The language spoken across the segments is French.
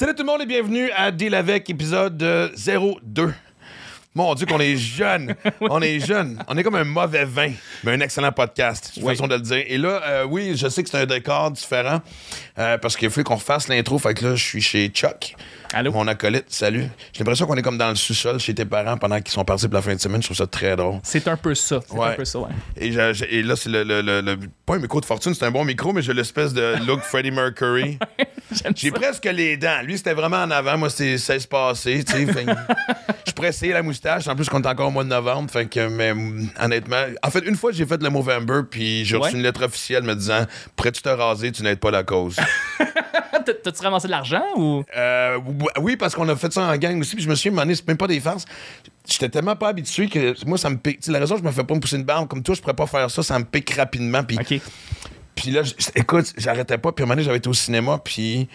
Salut tout le monde et bienvenue à Deal avec épisode euh, 02. Mon Dieu qu'on est jeune. On est jeune. On est comme un mauvais vin, mais un excellent podcast. C'est une Oui. façon de le dire. Et là, euh, oui, je sais que c'est un décor différent euh, parce qu'il faut qu'on fasse l'intro. Fait que là, je suis chez Chuck. Allô? Mon acolyte, salut. J'ai l'impression qu'on est comme dans le sous-sol chez tes parents pendant qu'ils sont partis pour la fin de semaine. Je trouve ça très drôle. C'est un peu ça. C'est Ouais. un peu ça, ouais. Et, je- je- et là, c'est le, le- le- le- Pas un micro de fortune, c'est un bon micro, mais j'ai l'espèce de look Freddie Mercury. J'aime J'ai presque les dents. Lui, c'était vraiment en avant. Moi, c'est 16 passé. tu sais. Je pressais la moustache. En plus, on est encore au mois de novembre. Fait que, mais honnêtement, en fait, une fois, j'ai fait le Movember, puis j'ai reçu Ouais. une lettre officielle me disant Pourrais-tu te raser? Tu n'aides pas la cause. T'as- T'as-tu ramassé de l'argent ou? Euh, oui, parce qu'on a fait ça en gang aussi. Puis je me suis dit, c'est même pas des farces. J'étais tellement pas habitué que moi, ça me pique. Tu sais, la raison, je me fais pas me pousser une barbe comme toi, je pourrais pas faire ça. Ça me pique rapidement. Puis là, écoute, j'arrêtais pas. Puis à un moment donné, j'avais été au cinéma, puis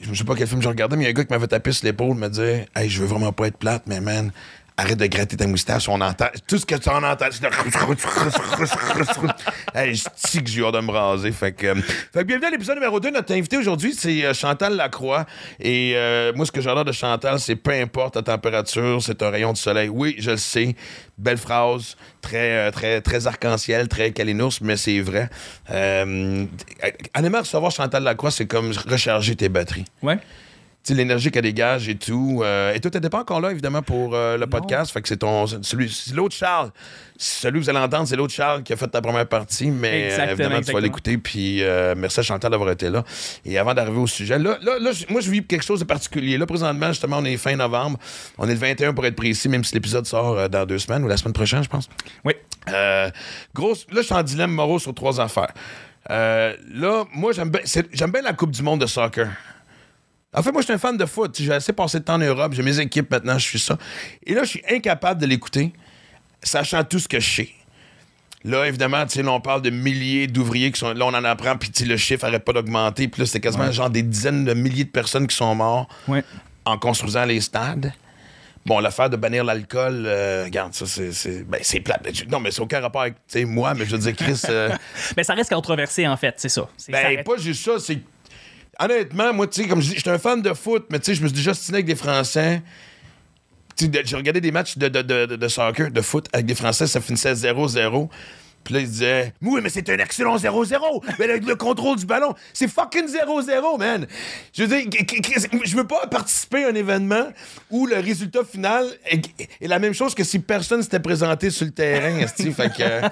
je sais pas quel film je regardais, mais il y a un gars qui m'avait tapé sur l'épaule, me disait Hey, je veux vraiment pas être plate, mais man, arrête de gratter ta moustache. On entend tout ce que tu en entends. c'est le- hey, je dis que j'ai hâte de me raser? Fait que, euh, fait que bienvenue à l'épisode numéro 2. Notre invité aujourd'hui, c'est euh, Chantal Lacroix. Et euh, moi, ce que j'adore de Chantal, c'est peu importe la température, c'est un rayon de soleil. Oui, je le sais. Belle phrase, très, très, très arc-en-ciel, très calinours, mais c'est vrai. Euh, honnêtement, recevoir Chantal Lacroix, c'est comme recharger tes batteries. Ouais. L'énergie qu'elle dégage et tout. Euh, et toi, t'étais pas encore là, évidemment, pour euh, le podcast. Fait que c'est ton. Celui, c'est l'autre Charles. Celui que vous allez entendre, c'est l'autre Charles qui a fait ta première partie. Mais euh, Exactement, évidemment, tu vas l'écouter. Puis euh, merci à Chantal d'avoir été là. Et avant d'arriver au sujet, là, là, là, moi, je vis quelque chose de particulier. Là, présentement, justement, on est fin novembre. On est le 21 pour être précis, même si l'épisode sort dans deux semaines ou la semaine prochaine, je pense. Oui. Grosse, là, je suis en dilemme moraux sur trois affaires. Là, moi, j'aime bien, j'aime bien la Coupe du monde de soccer. En fait, moi, je suis un fan de foot. J'ai assez passé de temps en Europe. J'ai mes équipes maintenant, je suis ça. Et là, je suis incapable de l'écouter, sachant tout ce que je sais. Là, évidemment, tu sais, là, on parle de milliers d'ouvriers qui sont. Là, on en apprend, puis le chiffre arrête pas d'augmenter. Puis là, c'est quasiment genre des dizaines de milliers de personnes qui sont mortes Ouais. en construisant les stades. Bon, l'affaire de bannir l'alcool, euh, regarde, ça, c'est. Ben, c'est plate. Non, mais c'est aucun rapport avec, moi, mais je veux dire, Chris. euh, Mais ça reste controversé, en fait, c'est ça. Ben, reste- pas juste ça, c'est. Honnêtement, moi, tu sais, comme je dis, j'étais un fan de foot, mais tu sais, je me suis déjà stiné avec des Français. Tu sais, j'ai regardé des matchs de, de, de- de soccer, de foot avec des Français, ça finissait 0-0. Puis là, ils disaient, oui, mais c'est un excellent 0-0. Mais le, le contrôle du ballon, c'est fucking 0-0, man. Je veux dire, je veux pas participer à un événement où le résultat final est, est la même chose que si personne s'était présenté sur le terrain. fait, que, euh,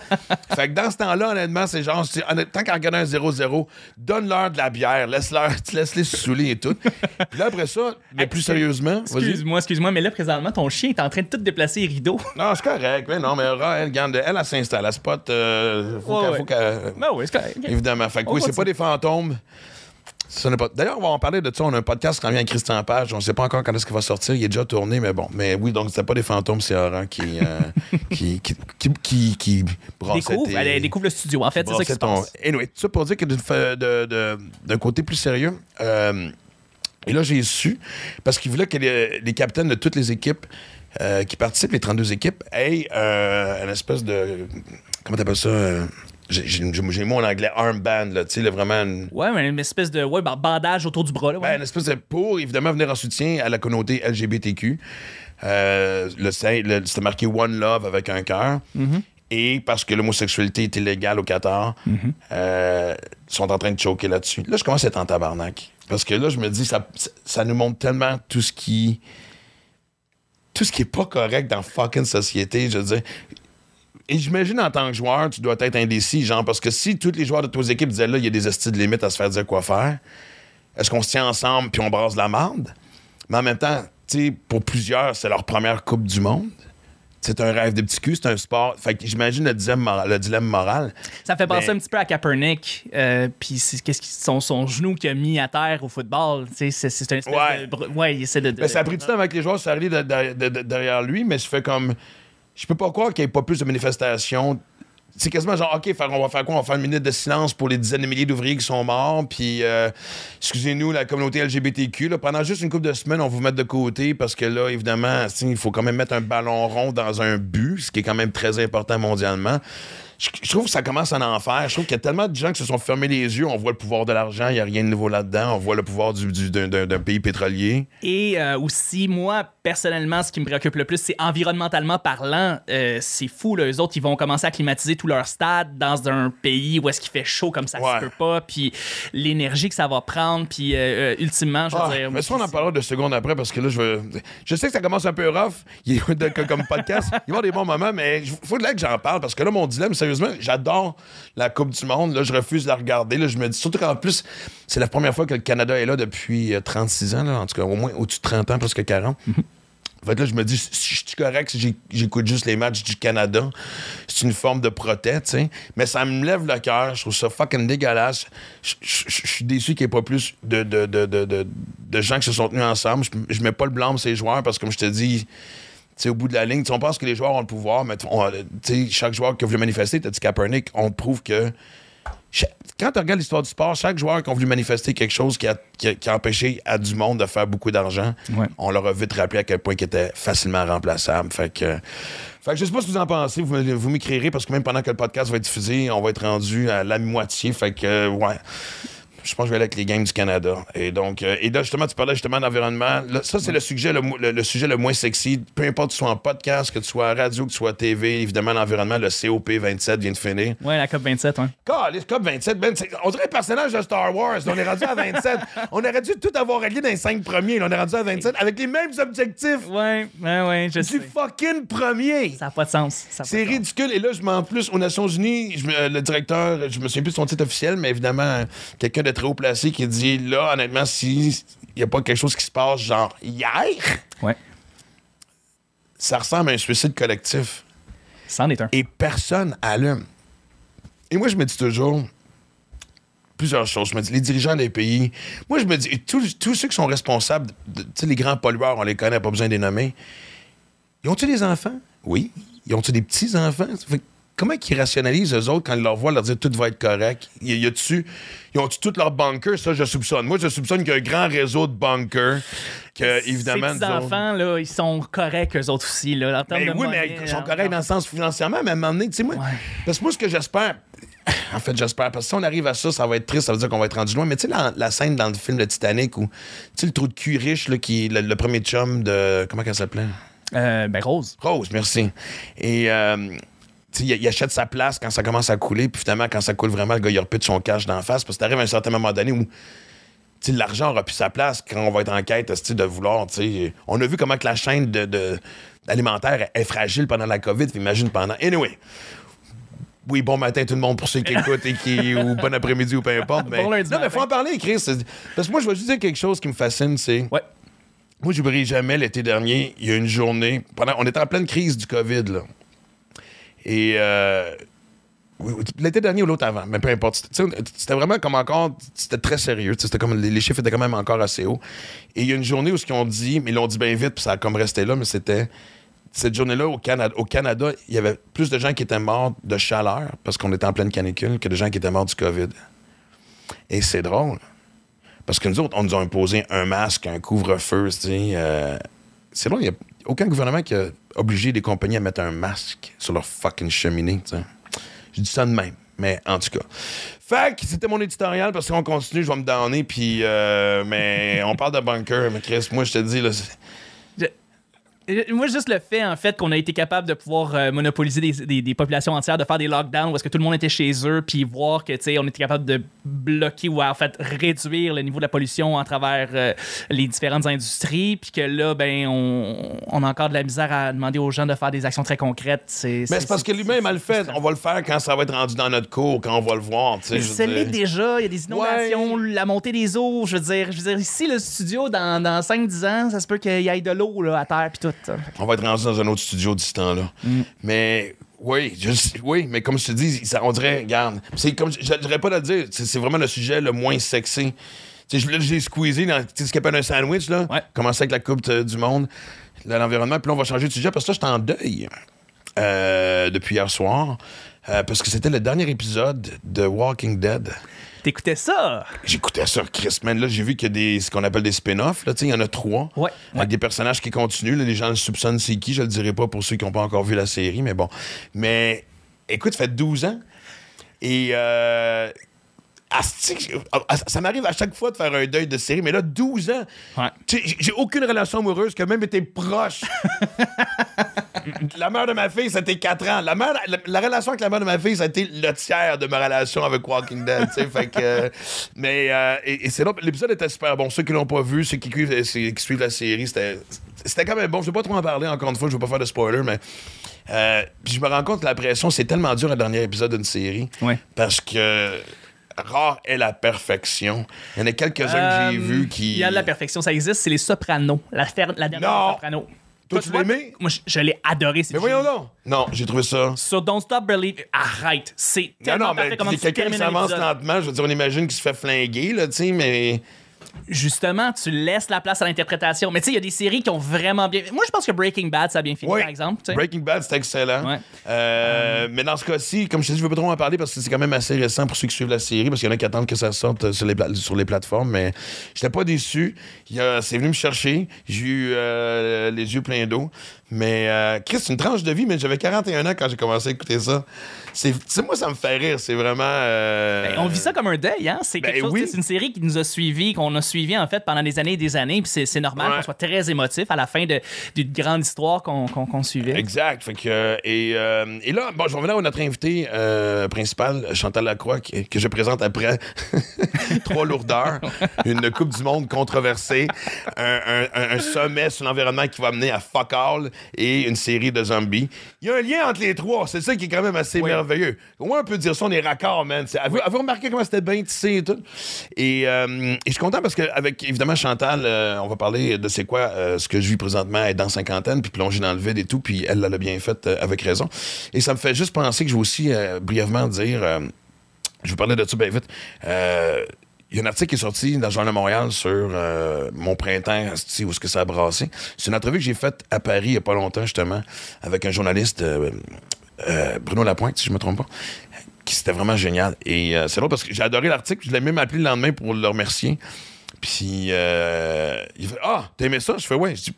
fait que dans ce temps-là, honnêtement, c'est genre, tant qu'à regarder un 0-0, donne-leur de la bière, laisse-leur, laisse-les se saouler et tout. Puis là, après ça, mais plus sérieusement. Excuse-moi, excuse-moi, mais là, présentement, ton chien est en train de tout déplacer les rideaux. Non, c'est correct. Mais non, mais elle, regarde, elle, elle s'installe. Elle spot. Euh, faut Ouais, faut Ben oui, c'est correct. Évidemment. Fait que On oui, c'est continue. pas des fantômes. Pas... D'ailleurs, on va en parler de ça. On a un podcast qui revient avec Christian Page. On ne sait pas encore quand est-ce qu'il va sortir. Il est déjà tourné, mais bon. Mais oui, donc c'était pas des fantômes, c'est Oran qui, euh, qui, qui, qui, qui, qui Découvre, tes- elle découvre le studio, en fait, c'est ça qui se ton- passe. Anyway, tout ça pour dire que d'un côté plus sérieux, euh, et là, j'ai su, parce qu'il voulait que les, les capitaines de toutes les équipes euh, qui participent, les 32 équipes, aient une espèce de. Comment t'appelles ça? euh, j'ai, le mot en anglais armband, là, tu sais, là, vraiment une, Ouais, mais une espèce de ouais, ben, bandage autour du bras, là. ouais. ben, une espèce de pour évidemment venir en soutien à la communauté LGBTQ. Euh, le, c'était marqué One Love avec un cœur. Et parce que l'homosexualité est illégale au Qatar, euh, ils sont en train de choquer là-dessus. Là, je commence à être en tabarnak. Parce que là, je me dis, ça, ça- nous montre tellement tout ce qui. Tout ce qui est pas correct dans fucking société. Je veux dire. Et j'imagine en tant que joueur, tu dois être indécis, genre, parce que si tous les joueurs de tes équipes disaient là, il y a des estis de limite à se faire dire quoi faire, est-ce qu'on se tient ensemble puis on brasse la marde? Mais en même temps, tu sais, pour plusieurs, c'est leur première Coupe du Monde. C'est un rêve de petit cul, c'est un sport. Fait que j'imagine le dilemme, moral, le dilemme moral. Ça fait penser Ben- un petit peu à Kaepernick, euh, puis c'est qu'est-ce qui son, son genou qu'il a mis à terre au football, tu sais, c'est c'est un espèce Ouais. de ouais, il essaie de, de- Ben, ça a pris du temps avec les joueurs, ça arrive de- derrière lui, mais je fais comme. Je peux pas croire qu'il n'y ait pas plus de manifestations. C'est quasiment genre, OK, on va faire quoi? On va faire une minute de silence pour les dizaines de milliers d'ouvriers qui sont morts, puis euh, excusez-nous, la communauté LGBTQ, là, pendant juste une couple de semaines, on va vous mettre de côté parce que là, évidemment, il faut quand même mettre un ballon rond dans un but, ce qui est quand même très important mondialement. Je, je trouve que ça commence en enfer. Je trouve qu'il y a tellement de gens qui se sont fermés les yeux. On voit le pouvoir de l'argent, il n'y a rien de nouveau là-dedans. On voit le pouvoir du, du- d'un, d'un- d'un pays pétrolier. Et euh, aussi, moi, personnellement, ce qui me préoccupe le plus, c'est environnementalement parlant, euh, c'est fou, là. Eux autres, ils vont commencer à climatiser tout leur stade dans un pays où est-ce qu'il fait chaud comme ça Ouais. se peut pas, puis l'énergie que ça va prendre, puis euh, euh, ultimement, je veux Ah, dire... mais ça, on en parlera de secondes après parce que là, je veux. Je sais que ça commence un peu rough comme podcast. Il va y avoir des bons moments, mais il faut que j'en parle parce que là, mon dilemme, sérieusement, j'adore la Coupe du Monde. Là, je refuse de la regarder. Là, je me dis, surtout qu'en plus, c'est la première fois que le Canada est là depuis euh, 36 ans, là, en tout cas, au moins au-dessus de 30 ans, presque 40. En fait, là, je me dis, si je suis correct si j'écoute juste les matchs du Canada. C'est une forme de protège, tu sais. Mais ça me lève le cœur. Je trouve ça fucking dégueulasse. Je suis déçu qu'il n'y ait pas plus de, de, de, de, de- gens qui se sont tenus ensemble. Je, je mets pas le blâme sur les joueurs parce que, comme je te dis, tu sais, au bout de la ligne, on pense que les joueurs ont le pouvoir, mais on- sais, chaque joueur qui a voulu manifester, tu as dit Kaepernick, on prouve que quand tu regardes l'histoire du sport, chaque joueur qui a voulu manifester quelque chose qui a, qui a- qui a empêché à du monde de faire beaucoup d'argent, Ouais. on leur a vite rappelé à quel point il était facilement remplaçable. Fait que, fait que je sais pas ce que vous en pensez, vous, m'écrirez parce que même pendant que le podcast va être diffusé, on va être rendu à la moitié. Fait que, euh, ouais. Je pense que je vais aller avec les games du Canada. Et donc, euh, et là, justement, tu parlais justement d'environnement. Ça, c'est le sujet le, le- le sujet le moins sexy. Peu importe que tu sois en podcast, que tu sois à radio, que tu sois à TV, évidemment, l'environnement, le COP27 vient de finir. Ouais, la COP27, ouais. les COP 27, ben, on dirait un personnage de Star Wars. On est rendu à 27. on aurait dû tout avoir réglé dans les cinq premiers. Là, on est rendu à 27 avec les mêmes objectifs Ouais, ouais, ouais, je du sais. fucking premier. Ça n'a pas de sens. C'est ridicule. Et là, je m'en plus aux Nations Unies, je euh, le directeur, je me souviens plus de son titre officiel, mais évidemment, quelqu'un de très haut placé qui dit là, honnêtement, s'il n'y a pas quelque chose qui se passe genre hier, Ouais, ça ressemble à un suicide collectif. c'en est un. et personne allume. Et moi, je me dis toujours plusieurs choses. Je me dis, les dirigeants des pays, moi, je me dis, tous, ceux qui sont responsables, de, tu sais, les grands pollueurs, on les connaît, pas besoin de les nommer, ils ont-tu des enfants? Oui. Ils ont-tu des petits-enfants? Comment ils rationalisent, eux autres, quand ils leur voient leur dire tout va être correct? Y, y a-tu, ils ont-tu tous leurs bunkers? Ça, je soupçonne. Moi, je soupçonne qu'il y a un grand réseau de bunkers que, évidemment, Ces autres- petits-enfants, là, ils sont corrects, eux autres aussi, là, en termes ben de oui, monnaie, mais ils sont corrects dans le sens financièrement, mais à un moment donné, tu sais, moi, Ouais. parce que moi, ce que j'espère, en fait, j'espère, parce que si on arrive à ça, ça va être triste, ça veut dire qu'on va être rendu loin, mais tu sais, la, la scène dans le film Le Titanic où, tu sais, le trou de cul riche, là, qui le, le premier chum de, comment qu'elle s'appelait? Euh, ben, Rose. Rose, merci. Et, euh, tu il, il achète sa place quand ça commence à couler, puis finalement, quand ça coule vraiment, le gars, il repite son cash d'en face, parce que t'arrives à un certain moment donné où, l'argent aura plus sa place quand on va être en quête de vouloir. tu sais. On a vu comment que la chaîne de, de- alimentaire est fragile pendant la COVID. puis Imagine pendant. Anyway. Oui, bon matin tout le monde pour ceux qui écoutent et qui. ou bon après-midi ou peu importe. Mais, Bon lundi non, mais faut en parler, Chris. Parce que moi, je vais juste dire quelque chose qui me fascine, c'est. Ouais. Moi, j'oublierai jamais l'été dernier, il y a une journée. Pendant, on était en pleine crise du COVID, là. Et. euh, l'été dernier ou l'autre avant, mais peu importe. C'était- vraiment comme encore. C'était très sérieux. C'était comme, les, chiffres étaient quand même encore assez hauts. Et il y a une journée où ce qu'ils ont dit, mais ils l'ont dit bien vite, puis ça a comme resté là, mais c'était. Cette journée-là, au Canada, au Canada, il y avait plus de gens qui étaient morts de chaleur, parce qu'on était en pleine canicule, que de gens qui étaient morts du COVID. Et c'est drôle. Parce que nous autres, on nous a imposé un masque, un couvre-feu, euh, c'est drôle, il n'y a aucun gouvernement qui a obligé les compagnies à mettre un masque sur leur fucking cheminée, tu sais. Je dis ça de même, mais en tout cas. Fait c'était mon éditorial, parce qu'on continue, je vais me donner, puis... euh, mais on parle de bunker, mais Chris, moi, je te dis, là... Moi, juste le fait, en fait, qu'on a été capable de pouvoir euh, monopoliser des, des- des populations entières, de faire des lockdowns où est-ce que tout le monde était chez eux, puis voir que, tu sais, on était capable de bloquer ou en fait réduire le niveau de la pollution à travers euh, les différentes industries, puis que là, ben, on, on a encore de la misère à demander aux gens de faire des actions très concrètes. C'est, Mais c'est parce que lui-même a le fait. On va le faire quand ça va être rendu dans notre cours, quand on va le voir, tu sais. Ça l'est déjà, il y a des inondations, la montée des eaux, je veux dire, je veux dire ici le studio dans, dans 5-10 ans, ça se peut qu'il y ait de l'eau là, à terre puis tout. On va être rendu dans un autre studio d'ici temps-là. Mais oui, je oui, mais comme je te dis, ça, on dirait, regarde, c'est comme je ne dirais pas de le dire, c'est vraiment le sujet le moins sexy. Tu sais, je- là, j'ai squeezé dans ce qu'on appelle un sandwich, là. Ouais. Commencer avec la Coupe euh, du Monde, là, l'environnement, puis là, on va changer de sujet parce que là, je suis en deuil euh, depuis hier soir. euh, parce que c'était le dernier épisode de Walking Dead. T'écoutais ça? J'écoutais ça, Chris, man. Là, j'ai vu qu'il y a des, ce qu'on appelle des spin-offs. Il y en a trois. Ouais, Avec ouais. des personnages qui continuent. là. les gens le soupçonnent c'est qui. Je le dirai pas pour ceux qui n'ont pas encore vu la série, mais bon. Mais écoute, ça fait 12 ans. Et euh, asti, ah, ça m'arrive à chaque fois de faire un deuil de série, mais là, 12 ans. Ouais. J'ai- aucune relation amoureuse qui a même été proche. la mère de ma fille, c'était 4 ans. La, mère, la, la relation avec la mère de ma fille, ça a été le tiers de ma relation avec Walking Dead. fait que, mais euh, et, et c'est là, l'épisode était super bon. Ceux qui l'ont pas vu, ceux qui, suivent- qui suivent la série, c'était quand même bon. Je vais pas trop en parler encore une fois, je veux pas faire de spoiler, mais euh, puis je me rends compte que la pression, c'est tellement dur le dernier épisode d'une série. Ouais. Parce que rare est la perfection. Il y en a quelques-uns que j'ai Euh, vus qui. Il y a de la perfection, ça existe, c'est les Sopranos. La, fer- la dernière Non. Soprano. Toi, tu aimé? Moi, je, je l'ai adoré. Mais voyons donc. Non, j'ai trouvé ça. Sur Don't Stop Believing. Arrête. C'est Non, tellement non, mais parfait comment c'est tu quelqu'un qui s'avance lentement. Je veux dire, on imagine qu'il se fait flinguer, là, tu sais, mais. Justement, tu laisses la place à l'interprétation. Mais tu sais, il y a des séries qui ont vraiment bien. Moi, je pense que Breaking Bad, ça a bien fini, Oui. par exemple. Breaking Bad, c'est excellent. Ouais. Euh, Mais dans ce cas-ci, comme je te dis, je veux pas trop en parler parce que c'est quand même assez récent pour ceux qui suivent la série, parce qu'il y en a qui attendent que ça sorte euh, sur les, pla- sur les plateformes. Mais j'étais pas déçu. Il a- C'est venu me chercher. J'ai eu euh, les yeux pleins d'eau. Mais euh, Chris, c'est une tranche de vie, mais j'avais 41 ans quand j'ai commencé à écouter ça. C'est, moi, ça me fait rire. C'est vraiment. euh, Ben, on vit ça comme un deuil, hein? C'est Ben oui. c'est une série qui nous a suivis, qu'on a suivi en fait pendant des années et des années, puis c'est, normal Ouais. qu'on soit très émotif à la fin d'une grande histoire qu'on, suivait. Exact. Fait que, euh, et, euh, et là, bon, je vais revenir à notre invité principal, Chantal Lacroix, que je présente après trois lourdeurs, une Coupe du Monde controversée, un, un- un- un sommet sur l'environnement qui va mener à fuck all et une série de zombies. Il y a un lien entre les trois. C'est ça qui est quand même assez Oui. merveilleux. Au moins, on peut dire ça, on est raccord, man. Avez-vous remarqué comment c'était bien tissé et tout? Et, euh, et je suis content parce qu'avec, évidemment, Chantal, euh, on va parler de c'est quoi euh, ce que je vis présentement, être dans cinquantaine, puis plonger dans le vide et tout, puis elle l'a bien fait avec raison. Et ça me fait juste penser que je vais aussi brièvement dire, je vais parler de ça bien vite. Euh, il y a un article qui est sorti dans le Journal de Montréal sur euh, mon printemps, où est-ce que ça a brassé. C'est une entrevue que j'ai faite à Paris il n'y a pas longtemps, justement, avec un journaliste, euh, euh, Bruno Lapointe, si je ne me trompe pas, qui c'était vraiment génial. Et c'est drôle parce que j'ai adoré l'article, je l'ai même appelé le lendemain pour le remercier. Puis euh, il fait Ah, t'as aimé ça? Je fais Ouais. Je dis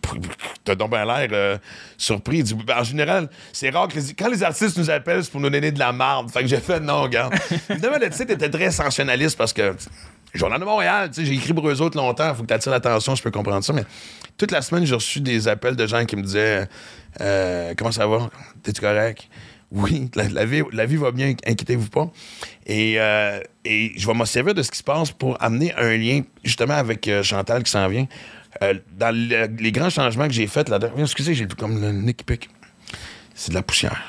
T'as donc bien l'air surpris. Il dit Ben, En général, c'est rare que les- quand les artistes nous appellent, c'est pour nous donner de la marde. Fait que j'ai fait Non, regarde. Évidemment, le titre était très sensationnaliste parce que. Journal de Montréal, tu sais, j'ai écrit pour eux autres longtemps, faut que tu attires l'attention, je peux comprendre ça, mais toute la semaine, j'ai reçu des appels de gens qui me disaient euh, Comment ça va? T'es-tu correct? Oui, la, vie, va bien, inquiétez-vous pas. Et, euh, et je vais me servir de ce qui se passe pour amener un lien justement avec euh, Chantal qui s'en vient. Dans le- les grands changements que j'ai faits là excusez, j'ai comme le nez qui. C'est de la poussière.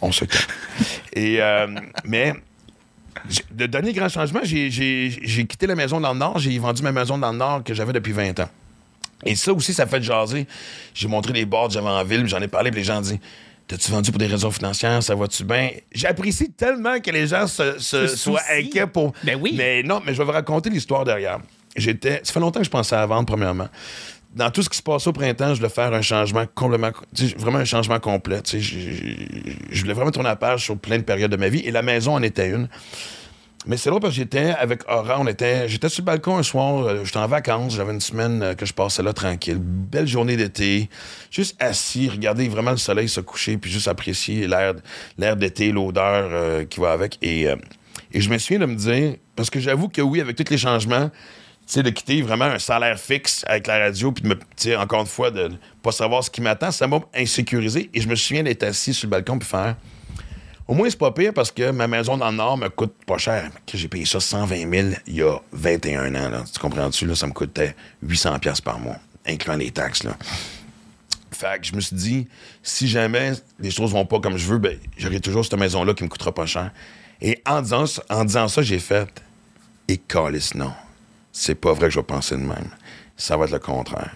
On se calme. Et, mais le dernier grand changement, j'ai- quitté la maison dans le Nord, j'ai vendu ma maison dans le Nord que j'avais depuis 20 ans. Et ça aussi, ça fait jaser. J'ai montré les bords que j'avais en ville, j'en ai parlé, puis les gens disent T'as-tu vendu pour des raisons financières Ça va-tu bien? J'apprécie tellement que les gens se, soient inquiets pour. Ben oui. Mais non, mais je vais vous raconter l'histoire derrière. J'étais. Ça fait longtemps que je pensais à vendre, premièrement. Dans tout ce qui se passe au printemps, je voulais faire un changement complètement. Vraiment un changement complet. Je voulais vraiment tourner la page sur plein de périodes de ma vie, et la maison en était une. Mais c'est drôle parce que j'étais avec Aura, on était, j'étais sur le balcon un soir, euh, j'étais en vacances, j'avais une semaine euh, que je passais là tranquille, belle journée d'été, juste assis, regarder vraiment le soleil se coucher, puis juste apprécier l'air, l'air d'été, l'odeur euh, qui va avec. Et, et je me souviens de me dire, parce que j'avoue que oui, avec tous les changements, sais, de quitter vraiment un salaire fixe avec la radio, puis de me, encore une fois, de pas savoir ce qui m'attend, ça m'a insécurisé. Et je me souviens d'être assis sur le balcon puis faire. Au moins, c'est pas pire parce que ma maison dans le Nord me coûte pas cher. J'ai payé ça 120 000 il y a 21 ans. Là. Tu comprends-tu? Ça me coûtait 800 pièces par mois, incluant les taxes. Là. Fait que je me suis dit, si jamais les choses vont pas comme je veux, ben, j'aurai toujours cette maison-là qui me coûtera pas cher. Et en disant, en disant ça, j'ai fait, et non. C'est pas vrai que je vais penser de même. Ça va être le contraire.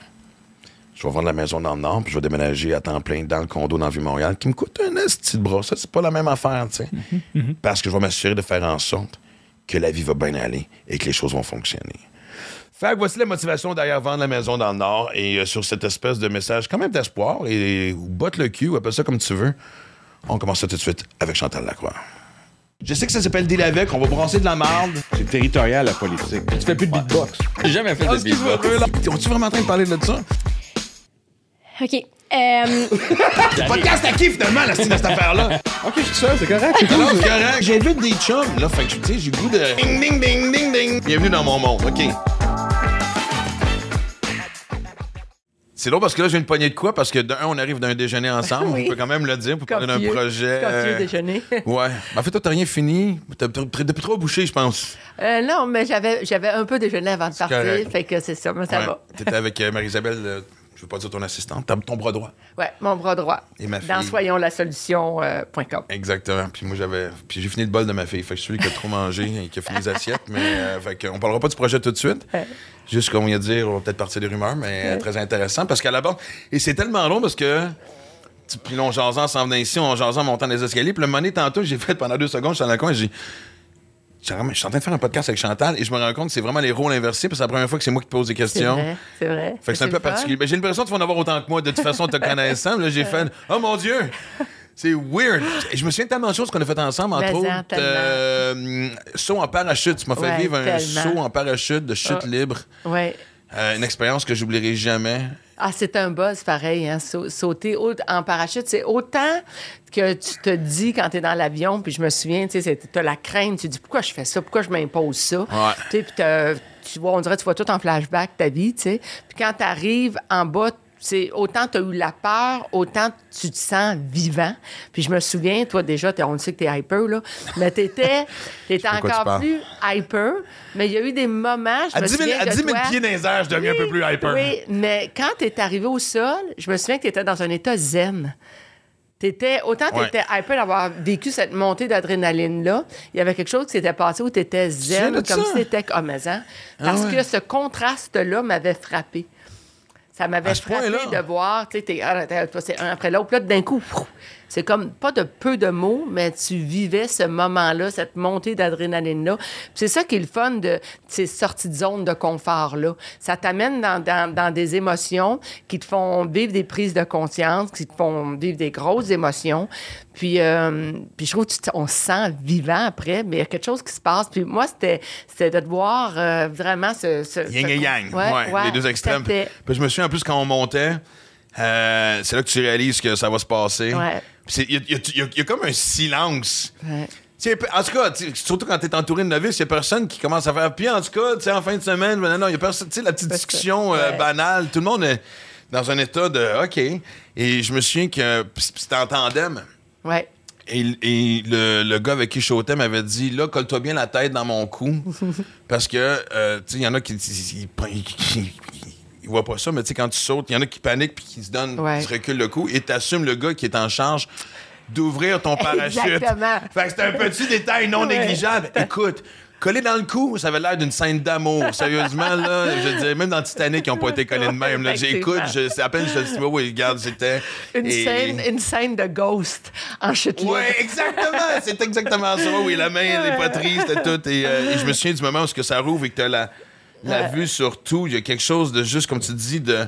Je vais vendre la maison dans le Nord, puis je vais déménager à temps plein dans le condo dans le Vieux-Montréal, qui me coûte un esti de bras. Ça, c'est pas la même affaire, tu sais. Parce que je vais m'assurer de faire en sorte que la vie va bien aller et que les choses vont fonctionner. Fait que voici la motivation derrière vendre la maison dans le Nord et euh, sur cette espèce de message quand même d'espoir et ou botte le cul, ou appelle ça comme tu veux. On commence ça tout de suite avec Chantal Lacroix. Je sais que ça s'appelle Deal avec, on va brasser de la marde. C'est territorial, la politique. Tu fais plus de beatbox. J'ai jamais fait de beatbox. On est vraiment en train de parler de ça? OK. Euh, Le podcast à qui, finalement, la style de cette affaire-là? Ok, je suis seul, c'est correct. c'est cool. c'est correct. J'invite des chums, là. Fait que, tu sais, j'ai le goût de. Ding, ding, ding, ding, ding. Bienvenue dans mon monde. OK. C'est drôle parce que là, j'ai une poignée de quoi? Parce que d'un, on arrive d'un déjeuner ensemble. Oui. On peut quand même le dire pour parler d'un projet. Copieux déjeuner. Ouais. Ben, en fait, toi, t'as rien fini. T'as depuis trois bouchées, je pense. Euh, non, mais j'avais, j'avais un peu déjeuné avant de partir, correct. fait que c'est ça, mais ça Ouais. va. T'étais avec euh, Marie-Isabelle, euh, je veux pas dire ton assistante, t'as ton bras droit. Ouais, mon bras droit. Et ma Dans fille. soyonslasolution.com. Exactement. Puis moi, j'avais. Puis j'ai fini le bol de ma fille. Fait que je suis celui qui a trop mangé et qui a fini les assiettes. Mais euh, fait on parlera pas du projet tout de suite. Ouais. Juste comme on vient de dire, on va peut-être partir des rumeurs, mais euh, très intéressant. Parce qu'à la base. Et c'est tellement long parce que. Puis là, on jasant en s'en venant ici, on jasant en montant les escaliers. Puis le donné, tantôt, j'ai fait pendant deux secondes, je suis dans le coin et j'ai. Je suis en train de faire un podcast avec Chantal et je me rends compte que c'est vraiment les rôles inversés parce que c'est la première fois que c'est moi qui te pose des C'est questions. vrai, c'est vrai. Fait que c'est un peu particulier. Mais j'ai l'impression que tu vas en avoir autant que moi. De toute façon, te connaissant, là, j'ai fait Oh mon Dieu! C'est weird. Et Je me souviens de tellement de choses qu'on a fait ensemble, entre autres. euh, saut en parachute. Tu m'as fait Ouais, vivre un tellement. saut en parachute de chute Ah. libre. Ouais. Euh, une expérience que j'oublierai jamais. Ah, c'est un buzz pareil, hein, sau- sauter au- en parachute. C'est autant que tu te dis quand tu es dans l'avion, puis je me souviens, tu sais, tu as la crainte, tu te dis pourquoi je fais ça, pourquoi je m'impose ça? Tu sais, puis tu vois, on dirait que tu vois tout en flashback ta vie, tu sais. Puis quand tu arrives en bas, c'est autant tu as eu la peur, autant tu te sens vivant. Puis je me souviens, toi déjà, t'es- on le sait que tu es hyper, là, mais tu étais, encore plus hyper. Mais il y a eu des moments, je À me 10 000, souviens à de 10 000 toi- pieds dans les airs, je deviens un peu plus hyper. oui, mais quand tu es arrivé au sol, je me souviens que tu étais dans un état zen. T'étais, autant tu Ouais. étais hyper d'avoir vécu cette montée d'adrénaline-là, il y avait quelque chose qui s'était passé où tu étais zen, comme ça? si t'étais comme? Parce Ah ouais. que ce contraste-là m'avait frappé. Ça m'avait frappé de voir, tu sais, t'es- ah, un après l'autre. Puis là, d'un coup, c'est comme pas de peu de mots, mais tu vivais ce moment-là, cette montée d'adrénaline-là. C'est ça qui est le fun de ces sorties de zone de confort-là. Ça t'amène dans, dans- dans des émotions qui te font vivre des prises de conscience, qui te font vivre des grosses émotions. Puis, euh, puis je trouve qu'on se sent vivant après, mais il y a quelque chose qui se passe. Puis moi, c'était de te voir euh, vraiment ce... ce Yin ce- et yang. Ouais, Ouais, ouais, les deux extrêmes. Puis je me souviens en plus quand on montait, euh, c'est là que tu réalises que ça va se passer. Ouais. Il y, a- y y y comme un silence. Ouais. En tout cas, surtout quand tu es entouré de novices, il n'y a personne qui commence à faire. Puis en tout cas, en fin de semaine, non, non, il y a personne. Tu sais, la petite Parce que- discussion euh, banale, tout le monde est dans un état de OK. Et je me souviens que c'était en tandem. Ouais. Et, et le, le gars avec qui je sautais m'avait dit là, colle-toi bien la tête dans mon cou. parce que, euh, tu sais, il y en a qui. Ils voient pas ça, mais tu sais, quand tu sautes, il y en a qui paniquent puis qui se donnent, Ouais. qui se reculent le cou et t'assumes le gars qui est en charge d'ouvrir ton parachute. Exactement. Fait que c'est un petit détail non Ouais. négligeable. Écoute. Coller dans le cou, ça avait l'air d'une scène d'amour. Sérieusement, là, je dire, même dans Titanic, ils n'ont pas été collés de même. J'écoute, je, c'est à peine je dis, oui, oui, regarde, c'était. Une, et- scène, une scène de Ghost en chute libre. Ouais, exactement. C'est exactement ça. Oui, la main, les poitrines, c'était tout. Et, euh, et je me souviens du moment où que ça rouvre et que tu as la, la vue sur tout. Il y a quelque chose de juste, comme tu dis, de.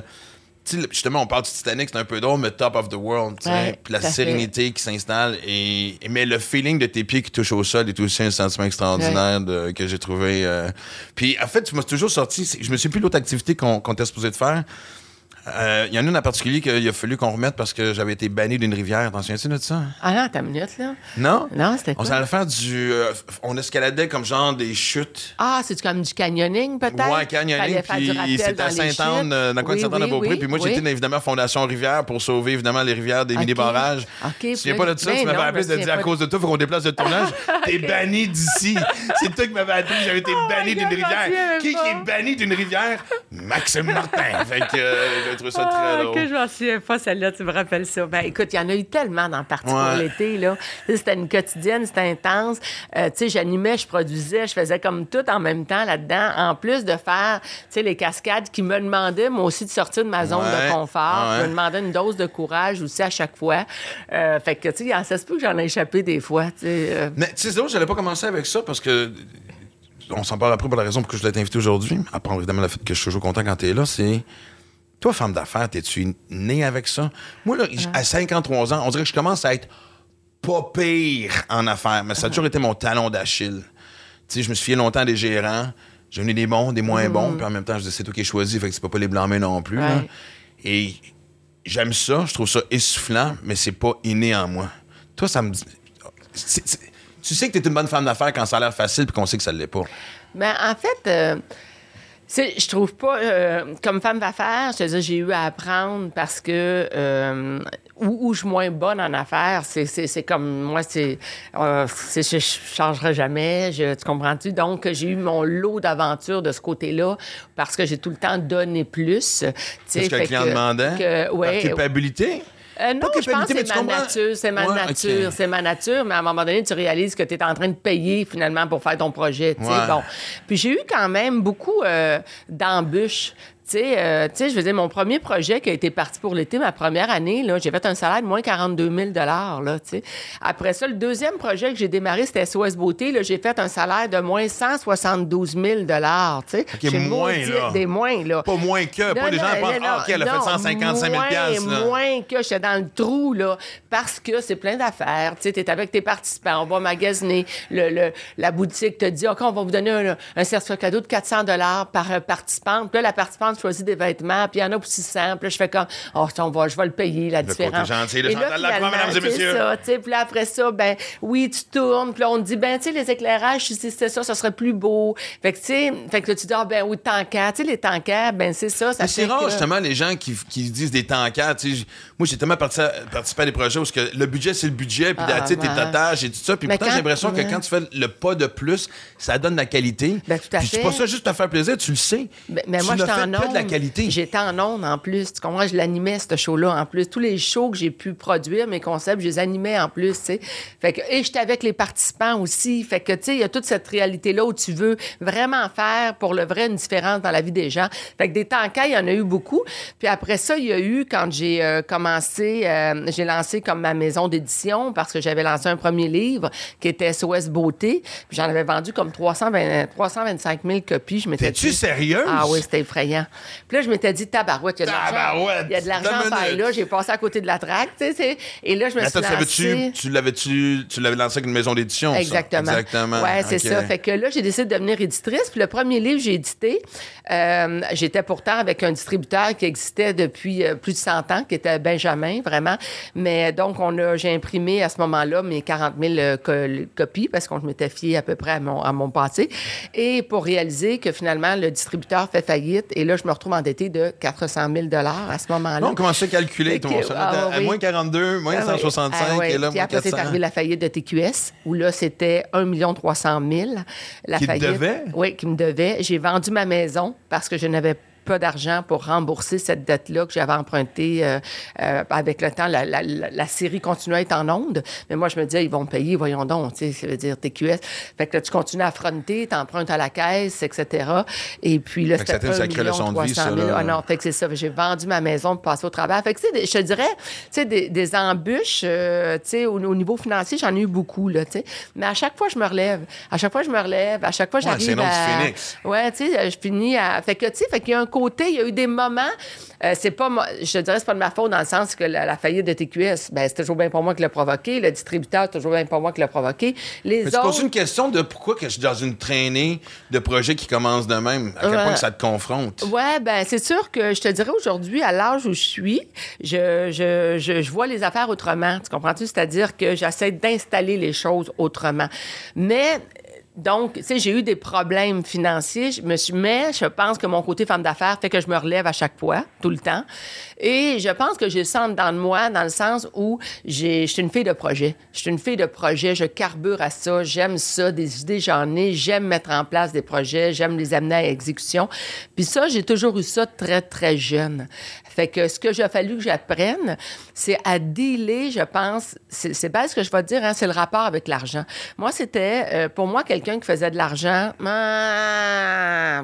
tu sais, justement, on parle du Titanic, c'est un peu drôle, mais top of the world. tu sais. Ouais, Puis la fait. sérénité qui s'installe. Et, et- mais le feeling de tes pieds qui touchent au sol est aussi un sentiment extraordinaire de- que j'ai trouvé. euh. Puis en fait, tu m'as toujours sorti. Je me souviens plus l'autre activité qu'on qu'on était supposé de faire. Euh, Il y en a une en particulier qu'il a fallu qu'on remette parce que j'avais été banni d'une rivière. T'en souviens-tu de ça? Ah non, t'as une minute, là. Non? Non, c'était On quoi? s'en allait faire du. euh, on escaladait comme genre des chutes. Ah, c'est comme du canyoning, peut-être? Ouais, canyoning, puis c'était à Sainte-Anne, euh, dans le coin de Oui, Sainte-Anne-à-Beaupré. oui, puis moi, j'étais évidemment Fondation Rivière pour sauver évidemment les rivières des mini-barrages. Ok, Tu souviens pas de ça? ben tu m'avais non, appelé de dire à cause de toi, faut qu'on déplace le tournage. T'es banni d'ici. C'est toi qui m'avais appelé, j'avais été Oh banni d'une rivière. Qui, est banni d'une rivière? Maxime Martin. fait que j'ai trouvé ça très Ah, que je m'en souviens pas, celle-là, tu me rappelles ça. Ben, écoute, il y en a eu tellement dans Parti pour Ouais. l'été, là. C'était une quotidienne, c'était intense. Euh, tu sais, j'animais, je produisais, je faisais comme tout en même temps là-dedans. En plus de faire, tu sais, les cascades qui me demandaient, moi aussi, de sortir de ma zone Ouais. de confort. Ouais. me demandaient une dose de courage aussi à chaque fois. Euh, fait que, tu sais, ça se peut que j'en ai échappé des fois, tu sais. euh, Mais tu sais, j'allais pas commencer avec ça parce que. On s'en parle après pour la raison pour que je voulais t'inviter aujourd'hui. Part évidemment le fait que je suis toujours content quand t'es là, c'est. Toi, femme d'affaires, t'es-tu né avec ça? Moi, là, à 53 ans, on dirait que je commence à être pas pire en affaires, mais ça a toujours été mon talon d'Achille. Tu sais, je me suis fié longtemps à des gérants. J'ai eu des bons, des moins bons, puis en même temps, je dis, c'est toi qui as choisi, fait que c'est pas, pas les blancs-mains non plus. là. Et j'aime ça, je trouve ça essoufflant, mais c'est pas inné en moi. Toi, ça me dit. tu sais que t'es une bonne femme d'affaires quand ça a l'air facile puis qu'on sait que ça l'est pas. Ben, en fait, euh, je trouve pas, euh, comme femme d'affaires, je te dis, j'ai eu à apprendre parce que euh, où, où je suis moins bonne en affaires, c'est, comme moi, c'est, euh, je, changerai jamais, je, tu comprends-tu? Donc, j'ai eu mon lot d'aventures de ce côté-là parce que j'ai tout le temps donné plus. tu sais, C'est ce que le client demandait. que- Par culpabilité? Euh, non, je pense que c'est ma comprends? nature, c'est ma Ouais, nature, c'est ma nature, mais à un moment donné, tu réalises que tu es en train de payer finalement pour faire ton projet, Ouais. bon. Puis j'ai eu quand même beaucoup euh, d'embûches. Tu sais, euh, tu sais, je veux dire, mon premier projet qui a été parti pour l'été, ma première année, là, j'ai fait un salaire de moins 42 000 là, tu sais. Après ça, le deuxième projet que j'ai démarré, c'était SOS Beauté, là, j'ai fait un salaire de moins 172 000 tu sais. Ok, J'ai moins, là. Des moins, là. Pas moins que. Pas Non, les gens non, pensent, ah, OK, elle a fait non, 155 000 moins, là. Moins que j'étais dans le trou, là, parce que c'est plein d'affaires. Tu sais, t'es avec tes participants, on va magasiner. Le, le- la boutique te dit, OK, on va vous donner un, un certificat cadeau de 400 par euh, participante. Puis là, la participante choisit des vêtements, puis il y en a pour 600. Puis là, je fais comme, oh, on va, je vais le payer, la Le différence. côté gentil, le Et là, Lacroix, mesdames et c'est messieurs. ça, tu sais. Puis là, après ça, ben oui, tu tournes. Puis là, on te dit, ben, tu sais, les éclairages, si c'était ça, ça serait plus beau. Fait que, tu sais, fait que là, tu dis, ah, ben oui, tankas. Tu sais, les tankas, ben c'est ça. ça Mais c'est rare, que- justement, les gens qui, qui disent des tankers. tu sais. Moi, j'ai tellement parti- participé à des projets où que le budget, c'est le budget, puis Ah, tu tes tatages et tout ça. Puis pourtant, j'ai l'impression que quand tu fais le pas de plus, ça donne de la qualité. Ben, tout à puis c'est fait. pas ça juste te faire plaisir, tu le sais. Ben, mais tu moi, n'as j'étais en que de la qualité. J'étais en ondes en plus. Tu comprends? Je l'animais, ce show-là, en plus. Tous les shows que j'ai pu produire, mes concepts, je les animais en plus, tu sais. Fait que, et j'étais avec les participants aussi. Fait que, tu sais, il y a toute cette réalité-là où tu veux vraiment faire pour le vrai une différence dans la vie des gens. Fait que des tankers, il y en a eu beaucoup. Puis après ça, il y a eu, quand j'ai euh, commencé, euh, j'ai lancé comme ma maison d'édition parce que j'avais lancé un premier livre qui était SOS Beauté. Puis j'en avais vendu comme 320 325 000 copies. Je m'étais T'es-tu sérieuse? ah oui, c'était effrayant. Puis là, je m'étais dit, tabarouette, il y a de l'argent. Il y a de l'argent là. J'ai passé à côté de la traque, tu sais, c'est- Et là, je me suis attends, tu lancée... tu l'avais-tu, tu l'avais lancé avec une maison d'édition, ça? Exactement. Exactement. Ouais, c'est ça. Fait que là, j'ai décidé de devenir éditrice. Puis le premier livre que j'ai édité, euh, j'étais pourtant avec un distributeur qui existait depuis euh, plus de 100 ans, qui était Benjamin, vraiment. Mais donc, on a, j'ai imprimé à ce moment-là mes 40 000 euh, co- copies parce qu'on je m'étais fié à peu près à mon, à mon passé. Et pour réaliser que finalement, le distributeur fait faillite. Et là, je me retrouve endettée de 400 000 à ce moment-là. On commençait à calculer, que- ça ah, à, oui. moins 42, moins Ah oui. 165, Ah ouais. et là, Puis moins après, c'est 400. arrivé la faillite de TQS, où là, c'était 1 300 000. La Qui te faillite. devait? Oui, qui me devait. J'ai vendu ma maison parce que je n'avais pas d'argent pour rembourser cette dette-là que j'avais empruntée euh, euh, avec le temps. La, la- la- série continuait à être en onde, mais moi, je me disais, ils vont me payer, voyons donc, tu sais, ça veut dire TQS. Fait que là, tu continues à fronter, t'empruntes à la caisse, etc. Et puis là, Fait que c'était 1 sacré leçon de vie, 300 ça, 000. là. Ah non, fait que c'est ça. J'ai vendu ma maison pour passer au travail. Fait que, tu sais, je te dirais, tu sais, des, des embûches, euh, tu sais, au, au niveau financier, j'en ai eu beaucoup, là, tu sais. Mais à chaque fois, je me relève. À chaque fois, je me relève. À chaque fois, Ouais, j'arrive c'est du à... phénix. Ouais, tu sais, je finis à... Fait que, tu sais, fait qu'il y a un côté, il y a eu des moments, euh, c'est pas... Je dirais, c'est pas de ma faute dans le sens que la, la faillite de TQS, ben c'est toujours bien pour moi qui l'a provoqué. Le distributeur, c'est toujours bien pour moi qui l'a provoqué. Les Mais autres... poses une question de pourquoi que je suis dans une traînée de projets qui commencent de même, à quel Ouais. point que ça te confronte? Ouais, ben c'est sûr que je te dirais aujourd'hui, à l'âge où je suis, je, je, je, je vois les affaires autrement. Tu comprends-tu? C'est-à-dire que j'essaie d'installer les choses autrement. Mais donc, tu sais, j'ai eu des problèmes financiers, je me suis, mais je pense que mon côté femme d'affaires fait que je me relève à chaque fois, tout le temps. Et je pense que j'ai ça dans de moi, dans le sens où je suis une fille de projet. Je suis une fille de projet, je carbure à ça, j'aime ça, des idées j'en ai, j'aime mettre en place des projets, j'aime les amener à exécution. Puis ça, j'ai toujours eu ça très, très jeune. Fait que ce que j'ai fallu que j'apprenne, c'est à dealer, je pense, c'est c'est bête ce que je vais te dire, hein, c'est le rapport avec l'argent. Moi, c'était, euh, pour moi, quelqu'un qui faisait de l'argent,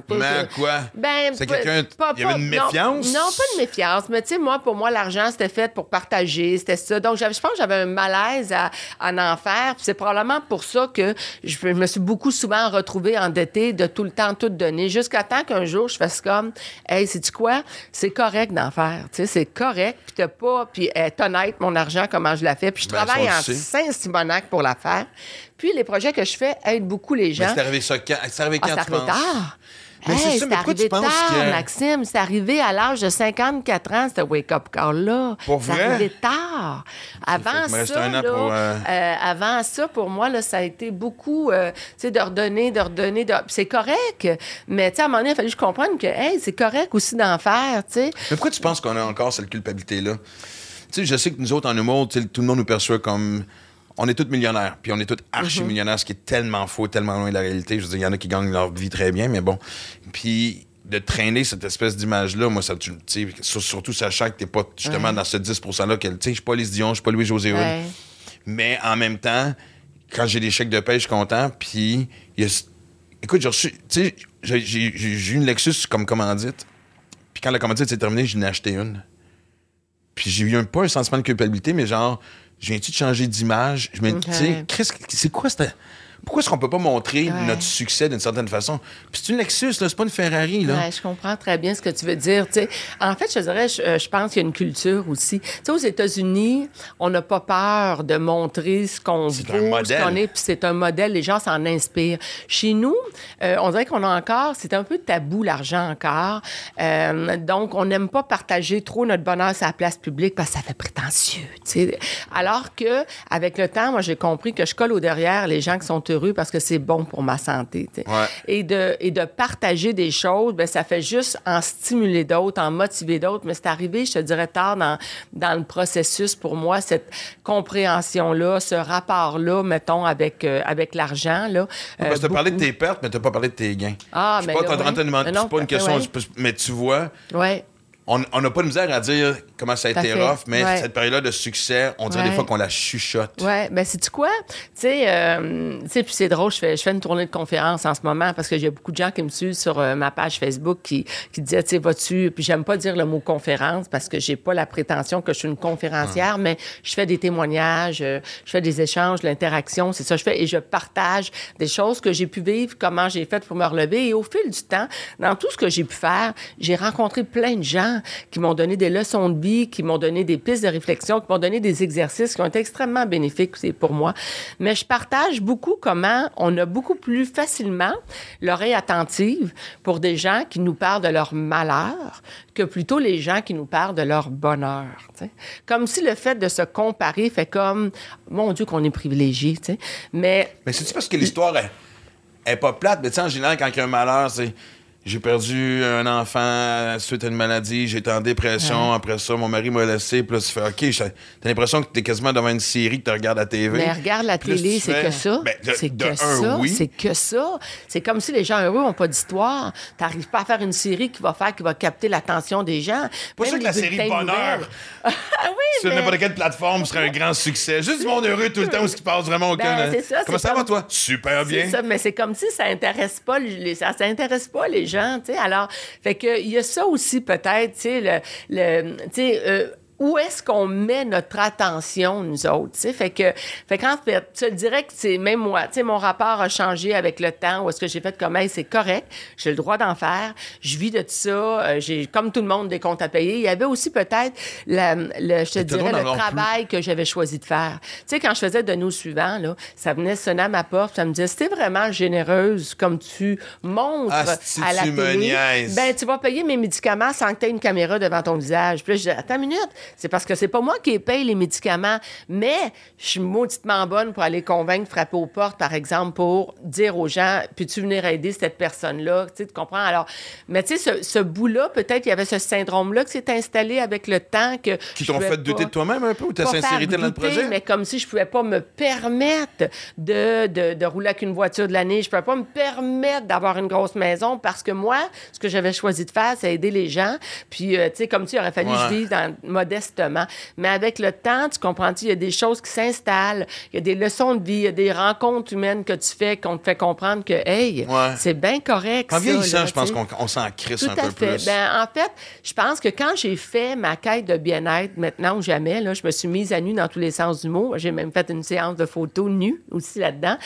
pas- Mais quoi? ben, C'est pas- quelqu'un- pas- il y avait pas- une méfiance? Non, pas de méfiance. Mais tu sais, moi, pour moi, l'argent, c'était fait pour partager. C'était ça. Donc, je pense que j'avais un malaise à, à en faire. C'est probablement pour ça que je me suis beaucoup souvent retrouvée endettée de tout le temps tout donner. Jusqu'à temps qu'un jour, je fasse comme, hey, sais-tu quoi? C'est correct d'en faire. Tu sais, c'est correct. Puis t'as pas. Puis être honnête, mon argent, comment je la fais. Puis je Ben, travaille en. Saint-Simonac pour la faire. Puis les projets que je fais aident beaucoup les gens. Mais c'est arrivé ça quand? C'est arrivé Ah, quand c'est tu arrivé penses? tard. Mais c'est ça, c'est mais pourquoi tu arrivé penses tard, que- Maxime. C'est arrivé à l'âge de 54 ans, ce wake-up call-là. Pour C'est vrai? arrivé tard. Avant ça, là, pour, euh, euh, avant ça, pour moi, là, ça a été beaucoup, euh, tu sais, de redonner, de redonner. de- C'est correct, mais tu sais, à un moment donné, il a fallu que je comprenne que, hey, c'est correct aussi d'en faire, tu sais. Mais pourquoi tu penses qu'on a encore cette culpabilité-là? Tu sais, je sais que nous autres, en humour, tout le monde nous perçoit comme. On est tous millionnaires, puis on est tous archi-millionnaires, ce qui est tellement faux, tellement loin de la réalité. Je veux dire, il y en a qui gagnent leur vie très bien, mais bon. Puis de traîner cette espèce d'image-là, moi, ça, tu surtout sachant que t'es pas justement Ouais. dans ce 10%-là, que, tu sais, je suis pas Lise Dion, je suis pas Louis-José. Ouais. Mais en même temps, quand j'ai des chèques de paie, je suis content. Puis, il y a- écoute, j'ai reçu, tu sais, j'ai eu une Lexus comme commandite. Puis quand la commandite s'est terminée, j'en ai acheté une. Puis j'ai eu un, pas un sentiment de culpabilité, mais genre, je viens-tu de changer d'image? Je me dis, tu sais, Ok. Chris, c'est quoi cette. Pourquoi est-ce qu'on peut pas montrer Ouais. notre succès d'une certaine façon? Puis c'est une Lexus, là, c'est pas une Ferrari, là. Ouais, je comprends très bien ce que tu veux dire. En fait, je dirais, je, euh, je pense qu'il y a une culture aussi. Tu sais, aux États-Unis, on n'a pas peur de montrer ce qu'on un ce qu'on est, puis c'est un modèle. Les gens s'en inspirent. Chez nous, euh, on dirait qu'on a encore, c'est un peu tabou l'argent encore. Euh, donc, on n'aime pas partager trop notre bonheur sur la place publique parce que ça fait prétentieux. tu sais. Alors que, avec le temps, moi, j'ai compris que je colle au derrière les gens qui sont heureux parce que c'est bon pour ma santé. tu. Ouais. Et de, et de partager des choses, ben, ça fait juste en stimuler d'autres, en motiver d'autres. Mais c'est arrivé, je te dirais, tard dans, dans le processus pour moi, cette compréhension-là, ce rapport-là, mettons, avec, euh, avec l'argent. Là, Parce que Euh, t'as parlé de tes pertes, mais t'as pas parlé de tes gains. Ah, mais pas là, Mais non, c'est pas une question, ouais. mais tu vois, Ouais. On n'a pas de misère à dire comment ça a été rough, mais Ouais. cette période de succès, on dirait des Ouais. fois qu'on la chuchote. Oui, ben c'est tu quoi? Tu sais, euh, tu sais, puis c'est drôle, je fais, je fais une tournée de conférences en ce moment parce que j'ai beaucoup de gens qui me suivent sur euh, ma page Facebook qui, qui disaient, tu sais, vas-tu... Puis j'aime pas dire le mot conférence parce que j'ai pas la prétention que je suis une conférencière, mais je fais des témoignages, euh, je fais des échanges, l'interaction, c'est ça que je fais, et je partage des choses que j'ai pu vivre, comment j'ai fait pour me relever. Et au fil du temps, dans tout ce que j'ai pu faire, j'ai rencontré plein de gens qui m'ont donné des leçons de vie, qui m'ont donné des pistes de réflexion, qui m'ont donné des exercices qui ont été extrêmement bénéfiques pour moi. Mais je partage beaucoup comment on a beaucoup plus facilement l'oreille attentive pour des gens qui nous parlent de leur malheur que plutôt les gens qui nous parlent de leur bonheur. Comme si le fait de se comparer fait comme, mon Dieu, qu'on est privilégié. Mais c'est-tu parce que l'histoire est pas plate? Mais tu sais, en général, quand il y a un malheur, c'est. J'ai perdu un enfant suite à une maladie, j'étais en dépression, après ça, mon mari m'a laissé, puis là, tu fais OK, t'as l'impression que t'es quasiment devant une série que tu regardes à la TV. Mais regarde la télé, c'est fais- que ça. Ben, c'est que un, ça. oui. C'est que ça. C'est comme si les gens heureux n'ont pas d'histoire. T'arrives pas à faire une série qui va faire, qui va capter l'attention des gens. Pas sûr que la série Bonheur ah oui, Sur mais- n'importe quelle plateforme serait un grand succès. Juste du monde heureux tout le temps où ce qui passe vraiment au Ben, c'est ça, Comment ça va, toi? Super bien. C'est ça, mais c'est comme si ça intéresse pas les, ça, ça intéresse pas les gens, tu sais. Alors, fait que il y a ça aussi peut-être, tu sais, le, le tu sais. euh, où est-ce qu'on met notre attention, nous autres? tu sais? Fait que, fait qu'en fait, je te dirais que c'est même moi. tu sais, Mon rapport a changé avec le temps. Où est-ce que j'ai fait comme, hey, c'est correct, j'ai le droit d'en faire, je vis de tout ça, euh, j'ai, comme tout le monde, des comptes à payer. Il y avait aussi peut-être, le, je te dirais, le plus. travail que j'avais choisi de faire. Tu sais, quand je faisais de nos suivants, là, ça venait sonner à ma porte, ça me disait, c'était vraiment généreuse comme tu montres Ah, si à la tu télé. Ben, tu vas payer mes médicaments sans que tu aies une caméra devant ton visage. Puis là, je dis, attends une minute, c'est parce que c'est pas moi qui paye les médicaments, mais je suis mauditement bonne pour aller convaincre, frapper aux portes, par exemple, pour dire aux gens, peux-tu venir aider cette personne-là? Tu sais, tu comprends? Alors, mais tu sais, ce, ce bout-là, peut-être, il y avait ce syndrome-là qui s'est installé avec le temps que. Qui je t'ont fait douter de toi-même un peu ou ta sincérité dans le projet? Mais comme si je pouvais pas me permettre de, de, de rouler avec une voiture de l'année. Je pouvais pas me permettre d'avoir une grosse maison parce que moi, ce que j'avais choisi de faire, c'est aider les gens. Puis, euh, tu sais, comme tu, il aurait fallu que je Ouais. vive dans- Mais avec le temps, tu comprends-tu, il y a des choses qui s'installent, il y a des leçons de vie, il y a des rencontres humaines que tu fais qu'on te fait comprendre que, hey, Ouais. c'est bien correct. En vieillissant, je pense qu'on on s'en crisse un à peu fait. plus. Ben, en fait, je pense que quand j'ai fait ma quête de bien-être, maintenant ou jamais, là, je me suis mise à nu dans tous les sens du mot. J'ai même fait une séance de photos nues aussi là-dedans.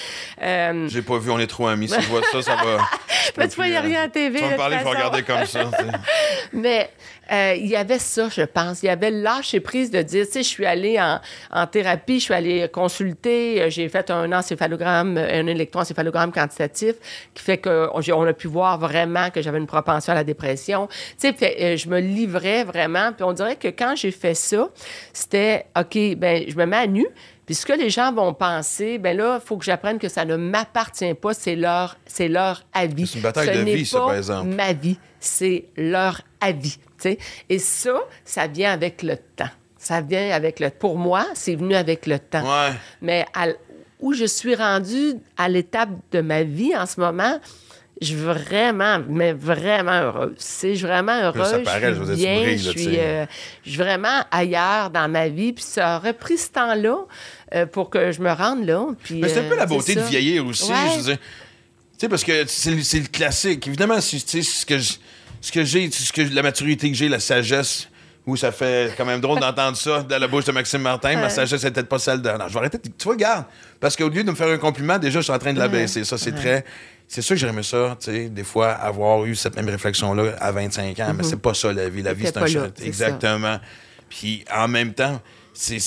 Euh, J'ai pas vu, on est trop amis. Si je vois ça, ça va. Mais tu vois, il y a rien à TV, Tu vas me parler, il faut regarder comme ça. mais euh, il y avait ça, je pense. Il y avait lâcher prise de dire, tu sais, je suis allée en, en thérapie, je suis allée consulter, euh, j'ai fait un encéphalogramme, euh, un électroencéphalogramme quantitatif qui fait qu'on on a pu voir vraiment que j'avais une propension à la dépression. Tu sais, je me livrais vraiment. Puis on dirait que quand j'ai fait ça, c'était, OK, ben je me mets à nu. Puis ce que les gens vont penser, ben là, il faut que j'apprenne que ça ne m'appartient pas, c'est leur, c'est leur avis. C'est une bataille Ce de vie, ça, pas par exemple. ma vie, c'est leur avis. Et ça, ça vient avec le temps. Ça vient avec le... Pour moi, c'est venu avec le temps. Ouais. Mais à où je suis rendue à l'étape de ma vie en ce moment, je suis vraiment, mais vraiment heureuse. C'est je suis vraiment heureuse. ça paraît, je je suis tu bien, brilles, je suis, euh, je suis vraiment ailleurs dans ma vie. Puis ça aurait pris ce temps-là euh, pour que je me rende là. Puis, Mais c'est un peu euh, la beauté de vieillir aussi. Ouais. Je veux dire. Tu sais, parce que c'est le, c'est le classique. Évidemment, si- tu sais, ce que je- ce que j'ai, ce que la maturité que j'ai, la sagesse, où ça fait quand même drôle d'entendre ça dans la bouche de Maxime Martin, ma sagesse n'est peut-être pas celle de. Non, je vais arrêter. de- Tu vois, regarde. Parce qu'au lieu de me faire un compliment, déjà, je suis en train de la baisser. Ça, c'est très. C'est sûr que j'aurais aimé ça, tu sais, des fois, avoir eu cette même réflexion-là à 25 ans, mais c'est pas ça la vie. La vie, c'est un Mhm. là, Exactement. Puis en même temps, c'est.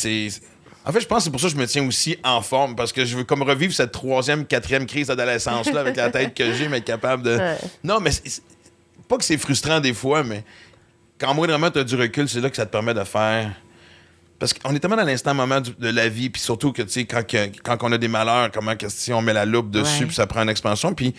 En fait, je pense que c'est pour ça que je me tiens aussi en forme, parce que je veux comme revivre cette troisième, quatrième crise d'adolescence-là avec la tête que j'ai, mais être capable de. Ouais. Non, mais pas que c'est frustrant des fois, mais quand moindrement tu as du recul, c'est là que ça te permet de faire. Parce qu'on est tellement dans l'instant moment du- de la vie, puis surtout que, tu sais, quand, quand on a des malheurs, comment que si on met la loupe dessus, puis ça prend une expansion, puis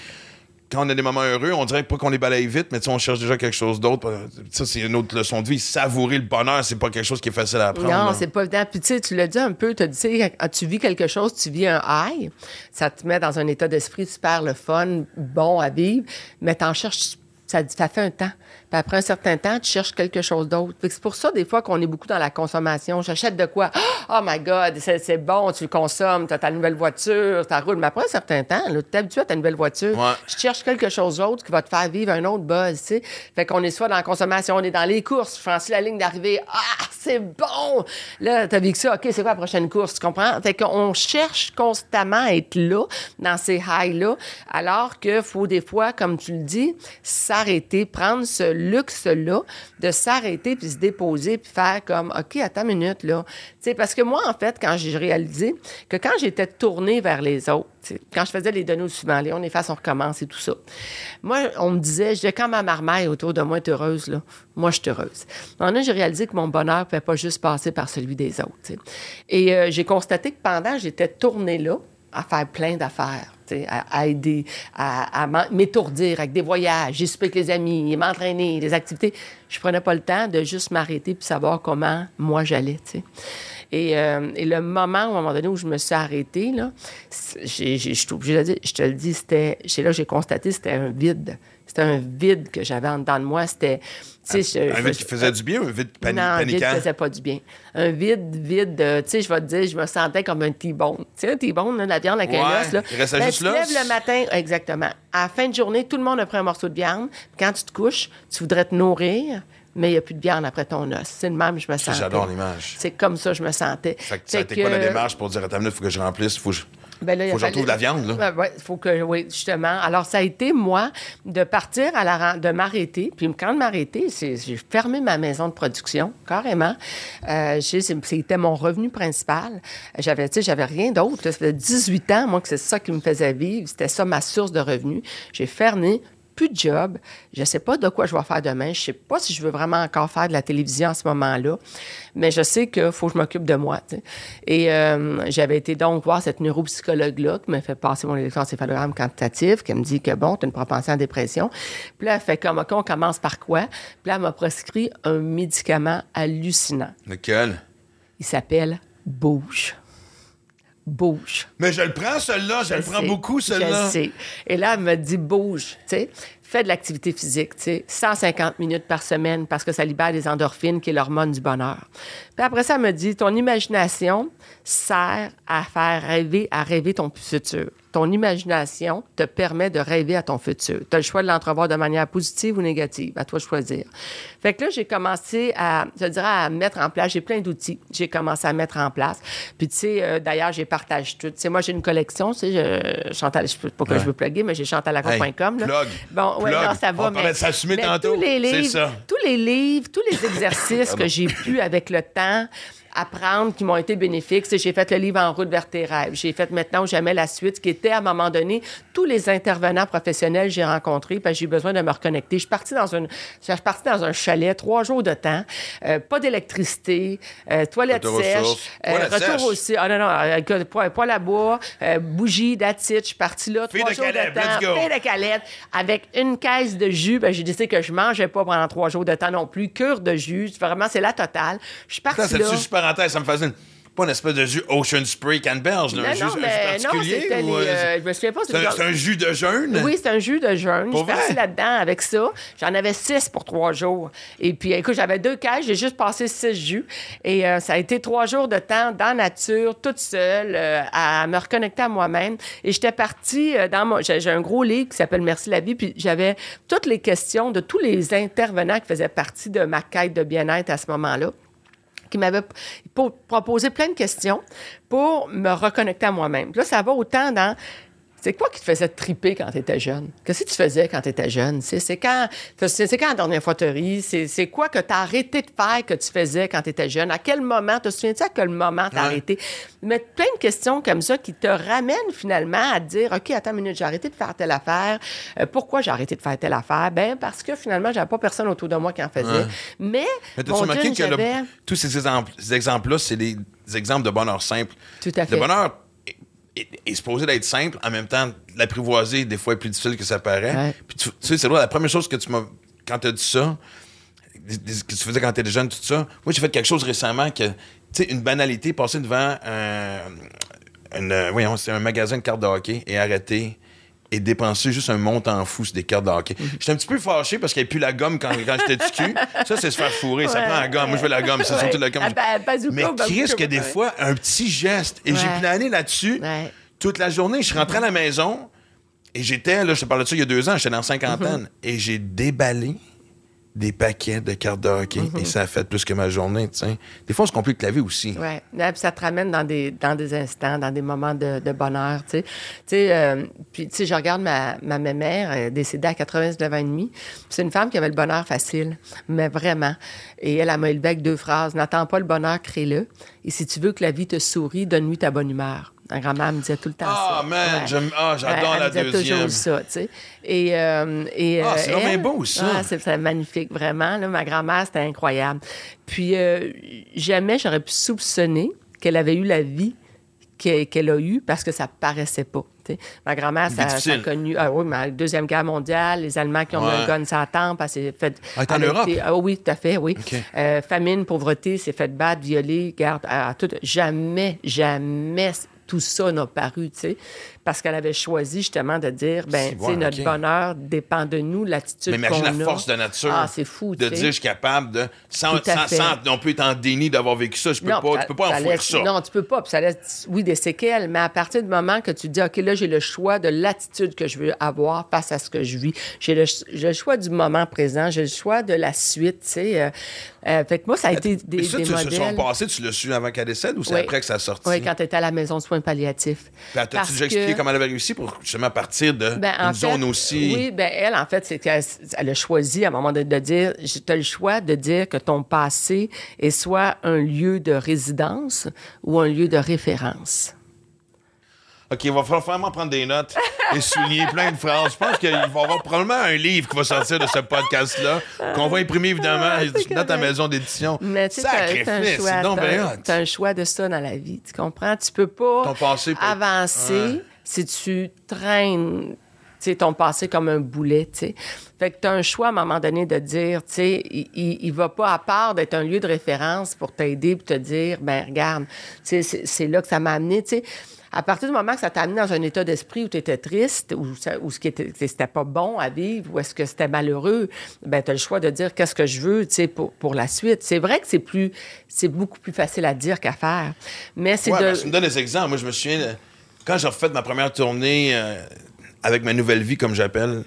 quand on a des moments heureux, on dirait pas qu'on les balaye vite, mais tu sais, on cherche déjà quelque chose d'autre. Ça, c'est une autre leçon de vie. Savourer le bonheur, c'est pas quelque chose qui est facile à apprendre. Non, c'est pas évident. Puis tu sais, tu l'as dit un peu, tu as dit, tu vis quelque chose, tu vis un high, ça te met dans un état d'esprit super le fun, bon à vivre, mais t'en cherches, ça, ça fait un temps. Puis après un certain temps, tu cherches quelque chose d'autre. C'est pour ça, des fois, qu'on est beaucoup dans la consommation. J'achète de quoi? Oh my God, c'est c'est bon, tu le consommes, tu as ta nouvelle voiture, tu roule. Mais après un certain temps, là, tu t'es habitué à ta nouvelle voiture. Ouais. Je cherche quelque chose d'autre qui va te faire vivre un autre buzz, tu sais. Fait qu'on est soit dans la consommation, on est dans les courses, je franchis la ligne d'arrivée, ah, c'est bon! Là, t'as vu que ça, OK, c'est quoi la prochaine course, tu comprends? Fait qu'on cherche constamment à être là, dans ces highs-là, alors que faut des fois, comme tu le dis, s'arrêter, prendre ce luxe-là, de s'arrêter puis se déposer puis faire comme, OK, attends une minute, là. Sais, parce que moi, en fait, quand j'ai réalisé que quand j'étais tournée vers les autres, quand je faisais les données au suivant, les on efface, on recommence et tout ça. Moi, on me disait, je quand ma marmaille autour de moi est heureuse, là, moi, je suis heureuse. En j'ai réalisé que mon bonheur ne pouvait pas juste passer par celui des autres. Et euh, j'ai constaté que pendant j'étais tournée là, à faire plein d'affaires, à, aider, à, m'étourdir avec des voyages, j'ai avec les amis, m'entraîner, des activités. Je prenais pas le temps de juste m'arrêter puis savoir comment moi j'allais, euh, et le moment, au moment donné, où je me suis arrêtée, là, je suis obligée de dire, je te le dis, c'était, là j'ai constaté, c'était un vide. C'était un vide que j'avais en dedans de moi. C'était, je- Un vide qui faisait du bien ou un vide pani- non, un vide paniquant? faisait pas du bien. Un vide, vide, euh, tu sais, je vais te dire, je me sentais comme un T-bone. Tu sais, un T-bone, là, la viande avec un Ouais, os, là. il restait Ben, juste tu te lèves le matin, exactement. À la fin de journée, tout le monde a pris un morceau de viande. Quand tu te couches, tu voudrais te nourrir, mais il n'y a plus de viande après ton os. C'est le même, je me sentais. j'adore l'image. C'est comme ça, je me sentais. Fait que ça a quoi la démarche pour dire, attends, il faut que je remplisse, faut que je. Ben là, Faut que je retrouve la viande, là. Ouais, ouais, faut que, oui, justement. Alors, ça a été, moi, de partir à la de m'arrêter. Puis, quand de m'arrêter, j'ai fermé ma maison de production, carrément. Euh, C'était mon revenu principal. J'avais, tu sais, j'avais rien d'autre. Ça faisait 18 ans, moi, que c'est ça qui me faisait vivre. C'était ça, ma source de revenus. J'ai fermé plus de job. Je ne sais pas de quoi je vais faire demain. Je ne sais pas si je veux vraiment encore faire de la télévision en ce moment-là. Mais je sais qu'il faut que je m'occupe de moi. Et euh, j'avais été donc voir cette neuropsychologue-là qui m'a fait passer mon électroencéphalogramme quantitatif, qui me dit que bon, tu as une propension à la dépression. Puis là, elle fait comme, OK, on commence par quoi? Puis là, elle m'a prescrit un médicament hallucinant. Lequel? Il s'appelle Bouge. Bouge. Mais je le prends, celui-là, je, le prends sais, beaucoup, Je celui-là. sais. Et là, elle me dit bouge, tu sais. Fais de l'activité physique, tu sais. 150 minutes par semaine parce que ça libère des endorphines, qui est l'hormone du bonheur. Puis après ça, elle me dit ton imagination sert à faire rêver, à rêver ton futur. Ton imagination te permet de rêver à ton futur. Tu as le choix de l'entrevoir de manière positive ou négative. À toi de choisir. Fait que là, j'ai commencé à, je dirais, à mettre en place. J'ai plein d'outils. J'ai commencé à mettre en place. Puis, tu sais, euh, d'ailleurs, j'ai partagé tout. Tu sais, moi, j'ai une collection. Tu sais, je, Chantal, je sais pas que je veux plugger, mais j'ai chantalacroix.com. Hey, plug. Bon, ouais, Plug. non, ça va. On mais, de s'assumer tantôt. Tous les livres, ça. tous les livres, tous les exercices que j'ai pu avec le temps apprendre qui m'ont été bénéfiques. C'est j'ai fait le livre En route vers tes rêves. J'ai fait maintenant ou jamais la suite, qui était à un moment donné tous les intervenants professionnels que j'ai rencontrés parce que j'ai eu besoin de me reconnecter. Je suis partie dans une, je suis partie dans un chalet, trois jours de temps, euh, pas d'électricité, euh, toilette Retour sèche, euh, retour aussi. Ah non, non, poêle, poêle à bois, euh, bougie, datite. Je suis partie là, Fille trois de jours de temps, de Caleb, avec une caisse de jus. Ben, j'ai décidé que je mangeais pas pendant trois jours de temps non plus. Cure de jus. Vraiment, c'est la totale. Je suis partie là. Parenthèse, ça me fascine. Pas une espèce de jus Ocean Spray canneberge, là, un Non, jus, non, mais particulier? c'était ou, les, euh, euh, je me souviens pas. c'est un, genre- c'est un jus de jeûne? Oui, c'est un jus de jeûne. Je Pour suis partie vrai? là-dedans avec ça. J'en avais six pour trois jours. Et puis, écoute, j'avais deux caisses. J'ai juste passé six jus. Et euh, ça a été trois jours de temps dans la nature, toute seule, euh, à me reconnecter à moi-même. Et j'étais partie dans mon... J'ai j'ai un gros livre qui s'appelle Merci la vie. Puis j'avais toutes les questions de tous les intervenants qui faisaient partie de ma quête de bien-être à ce moment-là qui m'avait po- proposé plein de questions pour me reconnecter à moi-même. Là, ça va autant dans c'est quoi qui te faisait triper quand tu étais jeune? Qu'est-ce que tu faisais quand tu étais jeune? C'est quand, c'est quand la dernière fois tu ris? C'est quoi que tu as arrêté de faire que tu faisais quand tu étais jeune? À quel moment? Te souviens-tu à quel moment tu as Ouais. arrêté? Mais plein de questions comme ça qui te ramènent finalement à te dire OK, attends une minute, j'ai arrêté de faire telle affaire. Euh, pourquoi j'ai arrêté de faire telle affaire? Ben parce que finalement, j'avais pas personne autour de moi qui en faisait. Mais, Mais mon remarqué que le- tous ces exemples- ces exemples-là, c'est des, des exemples de bonheur simple. Tout à fait. Le bonheur est, supposé d'être simple, en même temps, l'apprivoiser, des fois, est plus difficile que ça paraît. Ouais. Puis tu, tu sais, c'est vrai, la première chose que tu m'as. Quand tu as dit ça, que tu faisais quand tu étais jeune, tout ça, moi, j'ai fait quelque chose récemment que, tu sais, une banalité, passer devant un, une, euh, voyons, c'est un magasin de cartes de hockey et arrêter et dépenser juste un montant fou sur des cartes de hockey. Mhm. J'étais un petit peu fâché parce qu'il n'y avait plus la gomme quand, quand j'étais du cul. Ça, c'est se faire fourrer. Ça prend la gomme. Moi, je veux la gomme. C'est ouais. surtout la gomme. Ah, ben, bazooka, Mais Chris, que des fois, un petit geste. Et j'ai plané là-dessus toute la journée. Je suis rentré à la maison et j'étais, là, je te parlais de ça il y a deux ans, j'étais dans la cinquantaine Mhm. et j'ai déballé des paquets de cartes de hockey Mhm. et ça a fait plus que ma journée. Des fois, on se complique la vie aussi. Oui, ça te ramène dans des, dans des instants, dans des moments de, de bonheur, tu sais. Tu sais, euh, puis, tu sais, je regarde ma, ma mère, décédée à 89 ans et demi. C'est une femme qui avait le bonheur facile, mais vraiment. Et elle, elle m'a élevé avec deux phrases. N'attends pas le bonheur, crée-le. Et si tu veux que la vie te sourie, donne-lui ta bonne humeur. Ma grand-mère me disait tout le temps Ah, ça. man, ah, j'adore elle la me disait deuxième. toujours ça, tu sais. Et, euh, et, Ah, euh, c'est vraiment elle- beau, ça. Ah, c'est magnifique, vraiment. Là, ma grand-mère, c'était incroyable. Puis, euh, jamais j'aurais pu soupçonner qu'elle avait eu la vie qu'elle a eue parce que ça paraissait pas. Ma grand-mère, ça, ça a connu ah, oui, la Deuxième Guerre mondiale, les Allemands qui ont mis Ouais. un gun la tempe, elle s'est fait... Ah, elle en elle Europe? été- ah oui, tout à fait, oui. Euh, famine, pauvreté, s'est fait battre, violer, garde, à, à tout. Jamais, jamais tout ça n'a paru, tu sais, parce qu'elle avait choisi justement de dire, ben, tu ouais, notre bonheur dépend de nous, l'attitude Mais qu'on imagine la a. force de nature. Ah, c'est fou, De tu sais. dire, je suis capable de. Sans, sans, sans non plus être en déni d'avoir vécu ça. Je peux Non, pas, ça- tu peux pas enfouir ça. Non, tu peux pas. Puis ça laisse, oui, des séquelles, mais à partir du moment que tu dis, OK, là, j'ai le choix de l'attitude que je veux avoir face à ce que je vis, j'ai le, choix du moment présent, j'ai le choix de la suite, tu sais. euh, euh, fait que moi, ça a été des, Mais ça, des tu, modèles. passé, tu l'as su avant qu'elle décède ou c'est Oui. après que ça a sorti? Oui, quand tu étais à la maison de soins palliatifs. Puis, T'as-tu Parce déjà expliqué que- comment elle avait réussi pour justement partir de Ben, zone aussi. Oui, ben elle, en fait, c'est qu'elle elle a choisi à un moment de, de dire tu as le choix de dire que ton passé est soit un lieu de résidence ou un lieu de référence. OK, il va falloir vraiment prendre des notes et souligner plein de phrases. Je pense qu'il va y avoir probablement un livre qui va sortir de ce podcast-là, qu'on va imprimer évidemment Ah, dans ta maison d'édition. Mais tu sais, un Sacrifice, c'est hot. t'as un choix de ça dans la vie, tu comprends? Tu peux pas Ton passé peut être- avancer Ouais. Si tu traînes ton passé comme un boulet, tu sais. Fait que tu as un choix à un moment donné de dire, tu sais, il, il, il va pas à part d'être un lieu de référence pour t'aider pour te dire, ben regarde, c'est là que ça m'a amené, sais. À partir du moment que ça t'a amené dans un état d'esprit où tu étais triste, où, ça- où ce qui était, c'était pas bon à vivre, où est-ce que c'était malheureux, ben tu as le choix de dire qu'est-ce que je veux, tu sais, pour, pour la suite. C'est vrai que c'est plus, c'est beaucoup plus facile à dire qu'à faire, mais c'est Ouais, de... que tu me donnes des exemples. Moi, je me souviens, de- quand j'ai refait ma première tournée euh, avec ma nouvelle vie, comme j'appelle,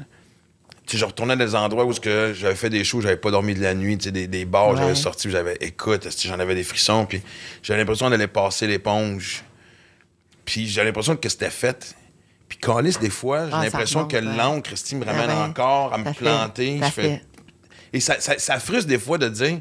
je retournais dans des endroits où j'avais fait des shows, j'avais pas dormi de la nuit, tu sais, des, des bars, Ouais. j'avais sorti, j'avais, écoute, j'en avais des frissons, puis j'avais l'impression d'aller passer l'éponge. Puis j'avais l'impression que c'était fait. Puis calice, des fois, j'ai Ah, l'impression que ouais. l'encre, me Ah ramène ouais. encore à me fait, planter. fait. Et ça, ça, ça frustre des fois de dire,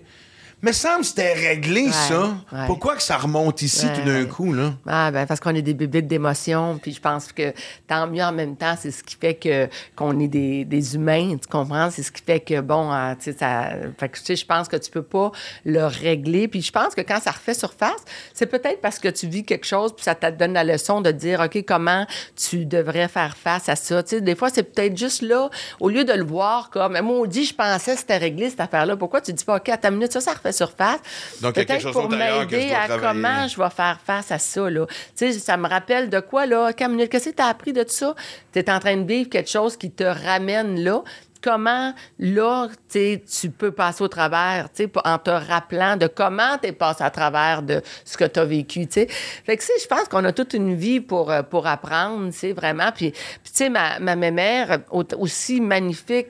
mais semble que c'était réglé, Ouais, ça. ouais. Pourquoi que ça remonte ici Ouais, tout d'un coup, là? Ah, ben, parce qu'on est des bébés d'émotions, puis je pense que tant mieux en même temps, c'est ce qui fait que qu'on est des, des humains, tu comprends? C'est ce qui fait que, bon, euh, tu sais, ça... Fait que, tu sais, je pense que tu peux pas le régler, puis je pense que quand ça refait surface, c'est peut-être parce que tu vis quelque chose, puis ça te donne la leçon de dire, OK, comment tu devrais faire face à ça? Tu sais, des fois, c'est peut-être juste là, au lieu de le voir comme, maudit, je pensais que c'était réglé, cette affaire-là, pourquoi tu dis pas, OK, à ta minute, ça, ça refait surface? Donc, Peut-être chose pour m'aider à travailler. comment je vais faire face à ça, là. Tu sais, ça me rappelle de quoi, là? Camille, qu'est-ce que tu as appris de ça? Tu es en train de vivre quelque chose qui te ramène là. Comment, là, tu peux passer au travers, tu sais, en te rappelant de comment tu es passé à travers de ce que tu as vécu, tu sais. Fait que, je pense qu'on a toute une vie pour, euh, pour apprendre, tu sais, vraiment. Puis, puis, tu sais, ma, ma mère, au- aussi magnifique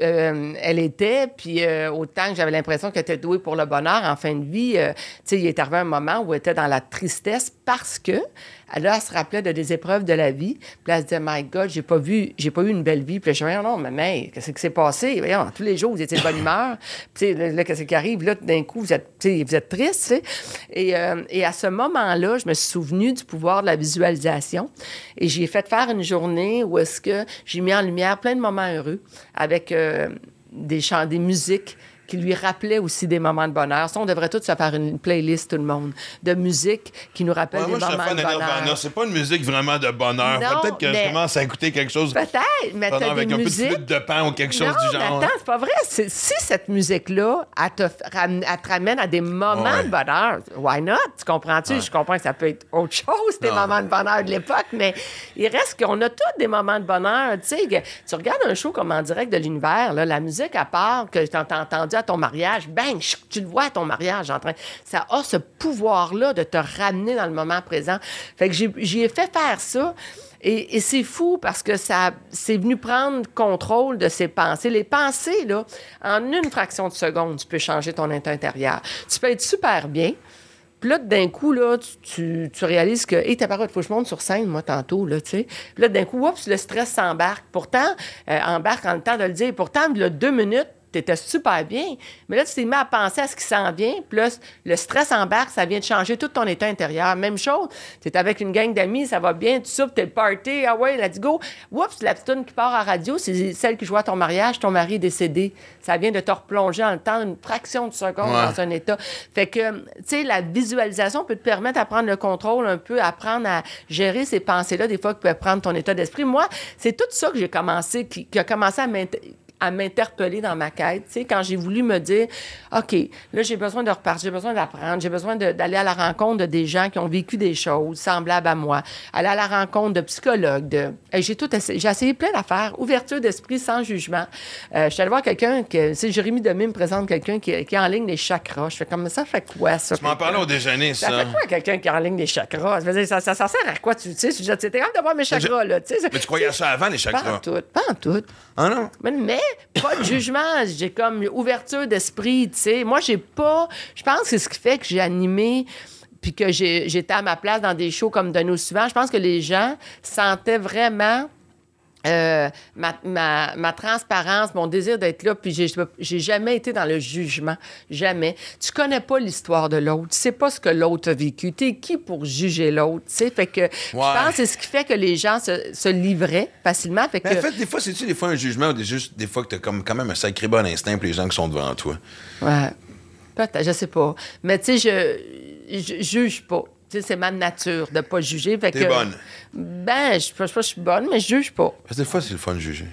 euh, elle était, puis euh, autant que j'avais l'impression qu'elle était douée pour le bonheur en fin de vie, euh, sais, il est arrivé un moment où elle était dans la tristesse parce que elle se rappelait de des épreuves de la vie, puis elle se disait, My God, j'ai pas vu, j'ai pas eu une belle vie, puis là, je disais, non, mais mais, qu'est-ce qui s'est passé? Voyons, tous les jours, vous étiez de bonne humeur, puis là, là, qu'est-ce qui arrive? Là, d'un coup, vous êtes, vous êtes triste, euh, et à ce moment-là, je me suis souvenu du pouvoir de la visualisation, et j'ai fait faire une journée où est-ce que j'ai mis en lumière plein de moments heureux avec des chants, des musiques qui lui rappelaient aussi des moments de bonheur. Ça, on devrait tous se faire une playlist, tout le monde, de musique qui nous rappelle Ouais, moi, des je suis moments fan de bonheur. C'est pas une musique vraiment de bonheur. Non, Peut-être que mais- je commence à écouter quelque chose Peut-être, mais t'as avec des un peu de musiques... flûte de pan ou quelque chose non, du mais genre. attends, c'est pas vrai. Si cette musique-là, elle elle te ramène à des moments Ouais. de bonheur, why not? Tu comprends-tu? Je comprends que ça peut être autre chose, des Non. moments de bonheur de l'époque, mais il reste qu'on a tous des moments de bonheur. Tu sais, tu regardes un show comme en direct de l'univers, la musique à part que tu as entendu ton mariage, bang, tu le vois à ton mariage en train. Ça a ce pouvoir-là de te ramener dans le moment présent. Fait que j'y ai fait faire ça. Et, c'est fou parce que ça, c'est venu prendre contrôle de ses pensées. Les pensées, là, en une fraction de seconde, tu peux changer ton intérieur. Tu peux être super bien. Puis là, d'un coup, là, tu, tu, réalises que, hé, ta parole, il faut que je monte sur scène, moi, tantôt, là, tu sais. Puis là, d'un coup, oups, le stress s'embarque. Pourtant, euh, embarque en le temps de le dire. Pourtant, là, deux minutes, t'étais super bien. Mais là, tu t'es mis à penser à ce qui s'en vient. Puis là, le stress embarque, ça vient de changer tout ton état intérieur. Même chose, t'es avec une gang d'amis, ça va bien, tu soupes, t'es le party, ah ouais, let's go. Oups, la petite tune qui part à radio, c'est celle qui joue à ton mariage, ton mari est décédé. Ça vient de te replonger dans le temps, une fraction de seconde Ouais. dans un état. Fait que, tu sais, la visualisation peut te permettre à prendre le contrôle un peu, à apprendre à gérer ces pensées-là, des fois, qui peuvent prendre ton état d'esprit. Moi, c'est tout ça que j'ai commencé, qui, qui a commencé à m'intéresser à m'interpeller dans ma quête, tu sais, quand j'ai voulu me dire, OK, là, j'ai besoin de repartir, j'ai besoin d'apprendre, j'ai besoin d'aller à la rencontre de des gens qui ont vécu des choses semblables à moi, aller à la rencontre de psychologues, de... J'ai tout essayé, j'ai essayé plein d'affaires, ouverture d'esprit sans jugement. Euh, je suis allée voir quelqu'un, que, c'est Jérémy Demé me présente quelqu'un qui, qui est en ligne des chakras. Je fais comme ça, fait quoi, ça? Tu m'en parlais au déjeuner, Ça ça. fait quoi quelqu'un qui est en ligne des chakras? Ça, veut dire, ça, ça, ça sert à quoi? Tu sais, tu capable de voir mes chakras, là, tu sais? Mais tu croyais ça avant, les Pas en chakras? tout, pas en tout. Ah non? Mais, mais pas de jugement. J'ai comme ouverture d'esprit, tu sais. Moi, j'ai pas. Je pense que c'est ce qui fait que j'ai animé puis que j'étais à ma place dans des shows comme de nous suivants. Je pense que les gens sentaient vraiment. Euh, ma, ma, ma transparence, mon désir d'être là, puis j'ai, j'ai jamais été dans le jugement, jamais. Tu connais pas l'histoire de l'autre, tu sais pas ce que l'autre a vécu, t'es qui pour juger l'autre, tu sais, fait que je pense que c'est ce qui fait que les gens se, se livraient facilement, fait que... Mais en fait, des fois, c'est-tu des fois un jugement ou des, juste des fois que t'as comme, quand même un sacré bon instinct pour les gens qui sont devant toi? Ouais. Peut-être, je sais pas. Mais tu sais, je, je juge pas. C'est ma nature de pas juger. T'es bonne. Ben, je sais pas je sais pas si je suis bonne, mais je juge pas. Parce que des fois, c'est le fun de juger.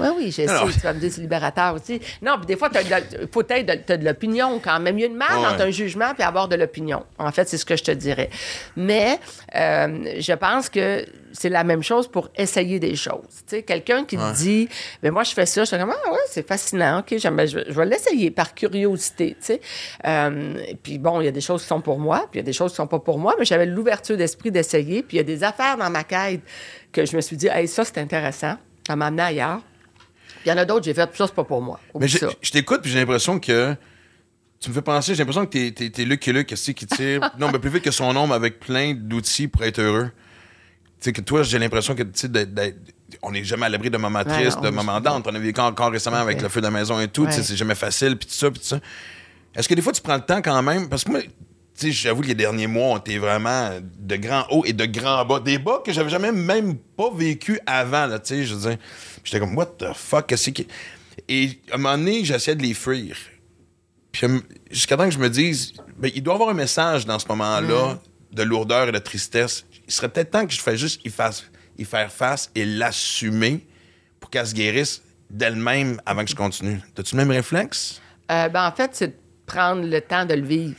Oui, oui, Alors- essayé. Tu vas me dire c'est libérateur aussi. Non, puis des fois, il faut être de, de l'opinion quand même. Il y a une marge Ouais. entre un jugement puis avoir de l'opinion. En fait, c'est ce que je te dirais. Mais euh, je pense que c'est la même chose pour essayer des choses. Tu sais, quelqu'un qui te dit, mais moi, je fais ça, je suis comme, ah ouais, c'est fascinant, OK, je, vais- je vais l'essayer par curiosité, tu sais. Euh, puis bon, il y a des choses qui sont pour moi, puis il y a des choses qui sont pas pour moi, mais j'avais l'ouverture d'esprit d'essayer, puis il y a des affaires dans ma quête que je me suis dit, hey, ça, c'est intéressant, ça m'a amené ailleurs. Il y en a d'autres, j'ai fait, ça, c'est pas pour moi. Mais Oublie je, ça. je t'écoute, puis j'ai l'impression que. Tu me fais penser, j'ai l'impression que t'es, t'es, t'es Lucky Luke, aussi, qui tire? non, mais plus vite que son ombre avec plein d'outils pour être heureux. Tu sais, que toi, j'ai l'impression que, tu sais, on n'est jamais à l'abri de moments tristes, de moments d'âme. On a vécu encore récemment avec le feu de la maison et tout. Tu sais, Ouais. c'est jamais facile, puis tout ça, puis tout ça. Est-ce que des fois, tu prends le temps quand même? Parce que moi, sais, j'avoue que les derniers mois ont été vraiment de grands hauts et de grands bas. Des bas que j'avais jamais même pas vécu avant, là, tu sais. Je veux j'étais comme, what the fuck, qu'est-ce qui. Et à un moment donné, j'essayais de les fuir. Puis euh, jusqu'à temps que je me dise, ben, il doit y avoir un message dans ce moment-là de lourdeur et de tristesse. Il serait peut-être temps que je fasse juste y, fasse, y faire face et l'assumer pour qu'elle se guérisse d'elle-même avant que je continue. T'as-tu le même réflexe? Euh, ben, en fait, c'est de prendre le temps de le vivre.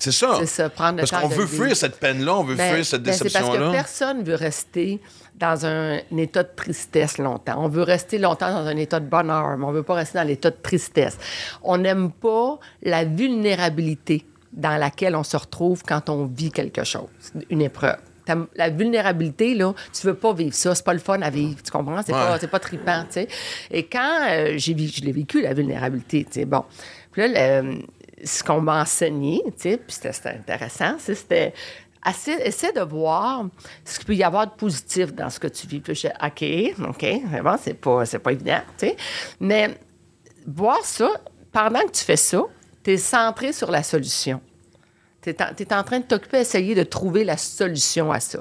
C'est ça. C'est ça, prendre le Parce qu'on veut fuir cette peine-là, on veut Ben, fuir cette ben, c'est parce que déception-là. personne veut rester dans un état de tristesse longtemps. On veut rester longtemps dans un état de bonheur, mais on veut pas rester dans l'état de tristesse. On n'aime pas la vulnérabilité dans laquelle on se retrouve quand on vit quelque chose, une épreuve. La vulnérabilité, là, tu veux pas vivre ça. C'est pas le fun à vivre. Tu comprends? C'est Ouais. pas, pas trippant, tu sais. Et quand euh, j'ai je l'ai vécu, la vulnérabilité, tu sais, bon. Puis là, le- ce qu'on m'a enseigné, tu sais, puis c'était intéressant, c'est- c'était assez, essaie de voir ce qu'il peut y avoir de positif dans ce que tu vis. Puis je dis, OK, OK, bon, c'est pas, c'est pas évident, tu sais. Mais voir ça, pendant que tu fais ça, tu es centré sur la solution. Tu es, en train de t'occuper à essayer de trouver la solution à ça.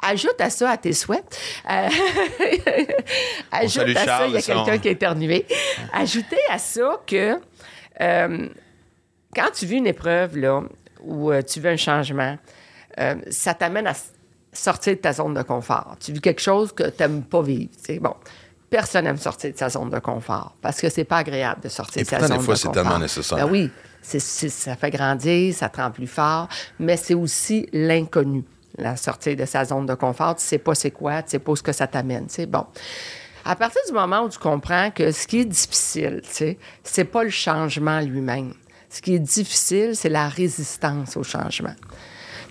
Ajoute à ça, à tes souhaits. euh, ajoute à ça, Charles il y a son- quelqu'un qui a éternué. Ajoutez à ça que euh, quand tu vis une épreuve, là, ou euh, tu veux un changement, euh, ça t'amène à sortir de ta zone de confort. Tu vis quelque chose que tu n'aimes pas vivre. tu sais. Bon, personne n'aime sortir de sa zone de confort parce que c'est pas agréable de sortir Et de sa zone des fois, de c'est confort. tellement nécessaire. Ben oui, ça fait grandir, ça te rend plus fort, mais c'est aussi l'inconnu. La sortie de sa zone de confort, tu sais pas c'est quoi, tu sais pas où ce que ça t'amène. C'est bon. À partir du moment où tu comprends que ce qui est difficile, c'est pas le changement lui-même. Ce qui est difficile, c'est la résistance au changement.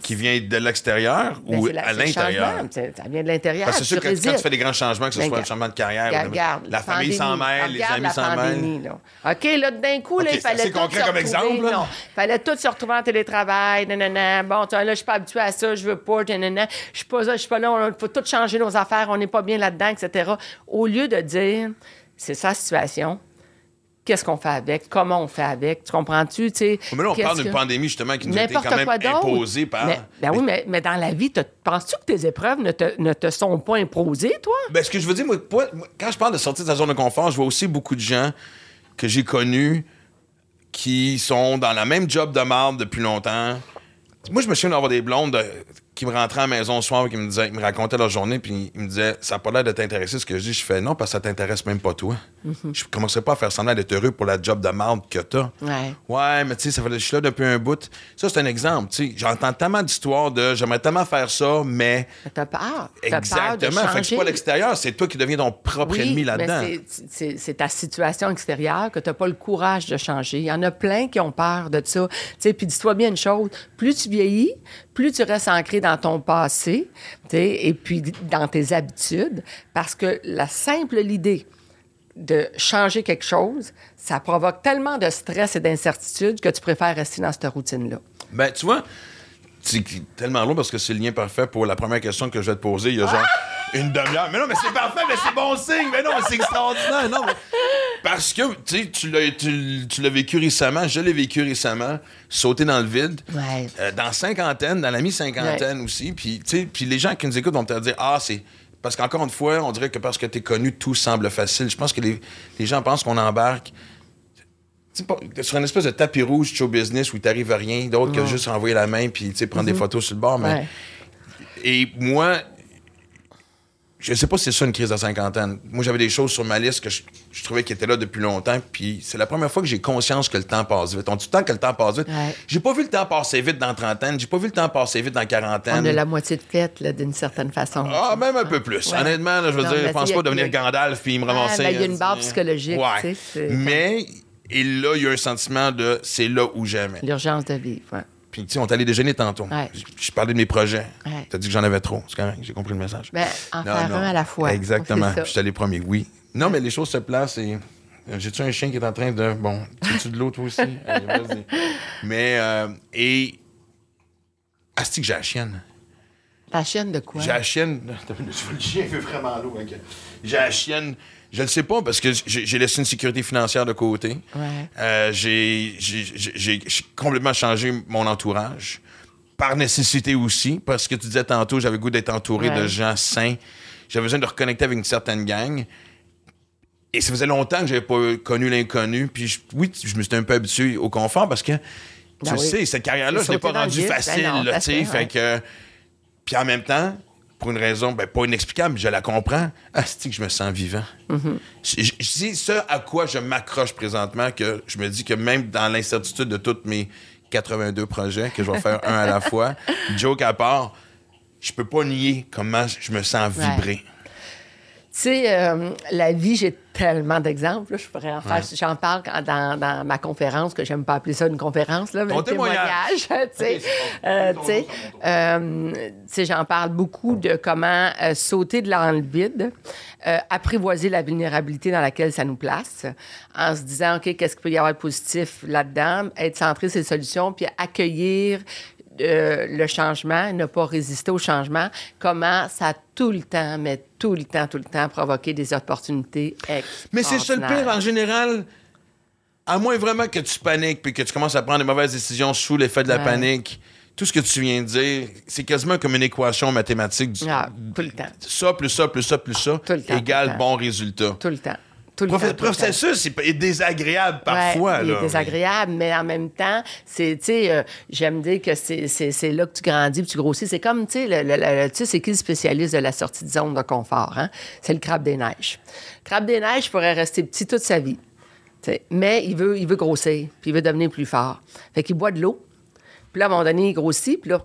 Qui vient de l'extérieur Ben, ou la- à l'intérieur? Ça vient de l'intérieur. Parce que c'est sûr que quand tu fais des grands changements, que ce Ben, soit un changement de carrière, Regarde, ou de- regarde, la famille s'en mêle, les amis s'en mêlent. là. OK, là, d'un coup, là, il fallait tout concret se comme exemple, là. non. Il fallait tout se retrouver en télétravail, nanana. Bon, là, je suis pas habitué à ça, je veux pas, nanana. Je suis pas là, je suis pas là, il faut tout changer nos affaires, on n'est pas bien là-dedans, etc. Au lieu de dire, c'est ça la situation, qu'est-ce qu'on fait avec, comment on fait avec, tu comprends-tu? Mais là, on parle d'une que- pandémie, justement, qui nous a été quand même imposée par... Mais, ben oui, mais, mais dans la vie, penses-tu que tes épreuves ne te, ne te sont pas imposées, toi? Ben, ce que je veux dire, moi, quand je parle de sortir de sa zone de confort, je vois aussi beaucoup de gens que j'ai connus qui sont dans la même job de marde depuis longtemps. Moi, je me souviens d'avoir des blondes euh, qui me rentraient à la maison le soir et qui me disaient, ils me racontaient leur journée, puis ils me disaient, ça n'a pas l'air de t'intéresser ce que je dis. Je fais, non, parce que ça t'intéresse même pas toi. Je commencerai pas à faire semblant d'être heureux pour la job de marde que t'as. Ouais. Ouais, mais tu sais, ça fait je suis là depuis un bout. Ça, c'est un exemple. Tu sais, j'entends tellement d'histoires de j'aimerais tellement faire ça, mais. T'as peur. T'as peur de Exactement. Fait que c'est pas l'extérieur, c'est toi qui deviens ton propre Oui, ennemi là-dedans. c'est- ta situation extérieure que tu n'as pas le courage de changer. Il y en a plein qui ont peur de ça. Tu sais, Puis dis-toi bien une chose, plus tu vieillis, plus tu restes ancré dans ton passé et puis dans tes habitudes, parce que la simple idée de changer quelque chose, ça provoque tellement de stress et d'incertitude que tu préfères rester dans cette routine-là. Ben, tu vois, c'est tellement long parce que c'est le lien parfait pour la première question que je vais te poser. Il y a genre une demi-heure. Mais non, mais c'est parfait, mais c'est bon signe. Mais non, mais c'est extraordinaire. Non, mais- Parce que, tu sais, tu l'as- tu, tu l'as vécu récemment, je l'ai vécu récemment, sauter dans le vide. Ouais. Euh, dans cinquantaine, dans la mi-cinquantaine aussi. Puis, tu sais, puis les gens qui nous écoutent vont peut-être dire Ah, c'est. Parce qu'encore une fois, on dirait que parce que tu es connu, tout semble facile. Je pense que les, les gens pensent qu'on embarque sur une espèce de tapis rouge show business où il t'arrive à rien d'autre que juste envoyer la main puis tu sais, prendre des photos sur le bord. Mais... Ouais. Et moi, je sais pas si c'est ça une crise de cinquantaine. Moi, j'avais des choses sur ma liste que je, je trouvais qui étaient là depuis longtemps. Puis c'est la première fois que j'ai conscience que le temps passe vite. On dit tout le temps que le temps passe vite. Ouais. J'ai pas vu le temps passer vite dans trentaine. J'ai pas vu le temps passer vite dans quarantaine. On a la moitié de fête, là, d'une certaine façon. Ah, même un peu plus. Ouais. Honnêtement, là, je veux Non, dire, je pense pas devenir a- Gandalf puis me ramasser. ben, il y a une euh, barre psychologique, Ouais. Mais, et là, il y a un sentiment de c'est là où j'aimais. L'urgence de vivre. Puis, tu sais, on est allé déjeuner tantôt. Ouais. Je, parlais de mes projets. Ouais. T'as dit que j'en avais trop. C'est correct, j'ai compris le message. Ben, en Non, faire non. un à la fois. Exactement. Je t'allais promis, oui. Non, mais les choses se placent et. euh, J'ai-tu un chien qui est en train de. Bon, tu de l'eau, toi aussi? Allez. Mais, euh, et. Asti que j'ai la chienne. La chaîne de quoi? J'ai la chienne. Vu, Le chien fait vraiment l'eau. ok. J'ai la chienne. Je le sais pas parce que j'ai laissé une sécurité financière de côté. Ouais. Euh, j'ai complètement changé mon entourage. Par nécessité aussi, parce que tu disais tantôt, j'avais goût d'être entouré Ouais. de gens sains. J'avais besoin de reconnecter avec une certaine gang. Et ça faisait longtemps que j'avais pas connu l'inconnu. Puis je- oui, je me suis un peu habitué au confort parce que, tu Ben oui. sais, cette carrière-là, je l'ai pas rendue. Ben facile, non, là, tu fait, Fait que... Puis en même temps, pour une raison, ben, pas inexplicable, je la comprends. Ah, c'est que je me sens vivant? Mm-hmm. Je- je- C'est ça à quoi je m'accroche présentement que je me dis que même dans l'incertitude de tous mes 82 projets, que je vais faire un à la fois, joke à part, je peux pas nier comment je me sens Ouais. Tu sais, euh, la vie, j'ai tellement d'exemples. Je pourrais en faire. J'en parle dans, dans ma conférence, que j'aime pas appeler ça une conférence, là, mais Ton un témoignage. tu sais. Euh, euh, j'en parle beaucoup de comment euh, sauter de dans le vide, euh, apprivoiser la vulnérabilité dans laquelle ça nous place, en se disant, OK, qu'est-ce qu'il peut y avoir de positif là-dedans, être centré sur les solutions, puis accueillir euh, le changement, ne pas résister au changement, comment ça a tout le temps, mais tout le temps, tout le temps, provoqué des opportunités Mais c'est ça le pire en général. À moins vraiment que tu paniques puis que tu commences à prendre des mauvaises décisions sous l'effet de la Ouais. panique, tout ce que tu viens de dire, c'est quasiment comme une équation mathématique. Du, Ah, tout le temps. Ça, plus ça, plus ça, plus ça, Tout le temps, égale tout le temps. bon résultat. Tout le temps. Tout le Profe- temps, tout le temps. processus est est désagréable parfois. Ouais, il là. est désagréable, mais en même temps, c'est, tu sais, euh, j'aime dire que c'est, là que tu grandis, puis tu grossis. C'est comme, tu sais, tu sais, c'est qui le spécialiste de la sortie de zone de confort, hein? C'est le crabe des neiges. Le crabe des neiges pourrait rester petit toute sa vie, mais il veut, il veut grossir, puis il veut devenir plus fort. Fait qu'il boit de l'eau, puis là, à un moment donné, il grossit, puis là,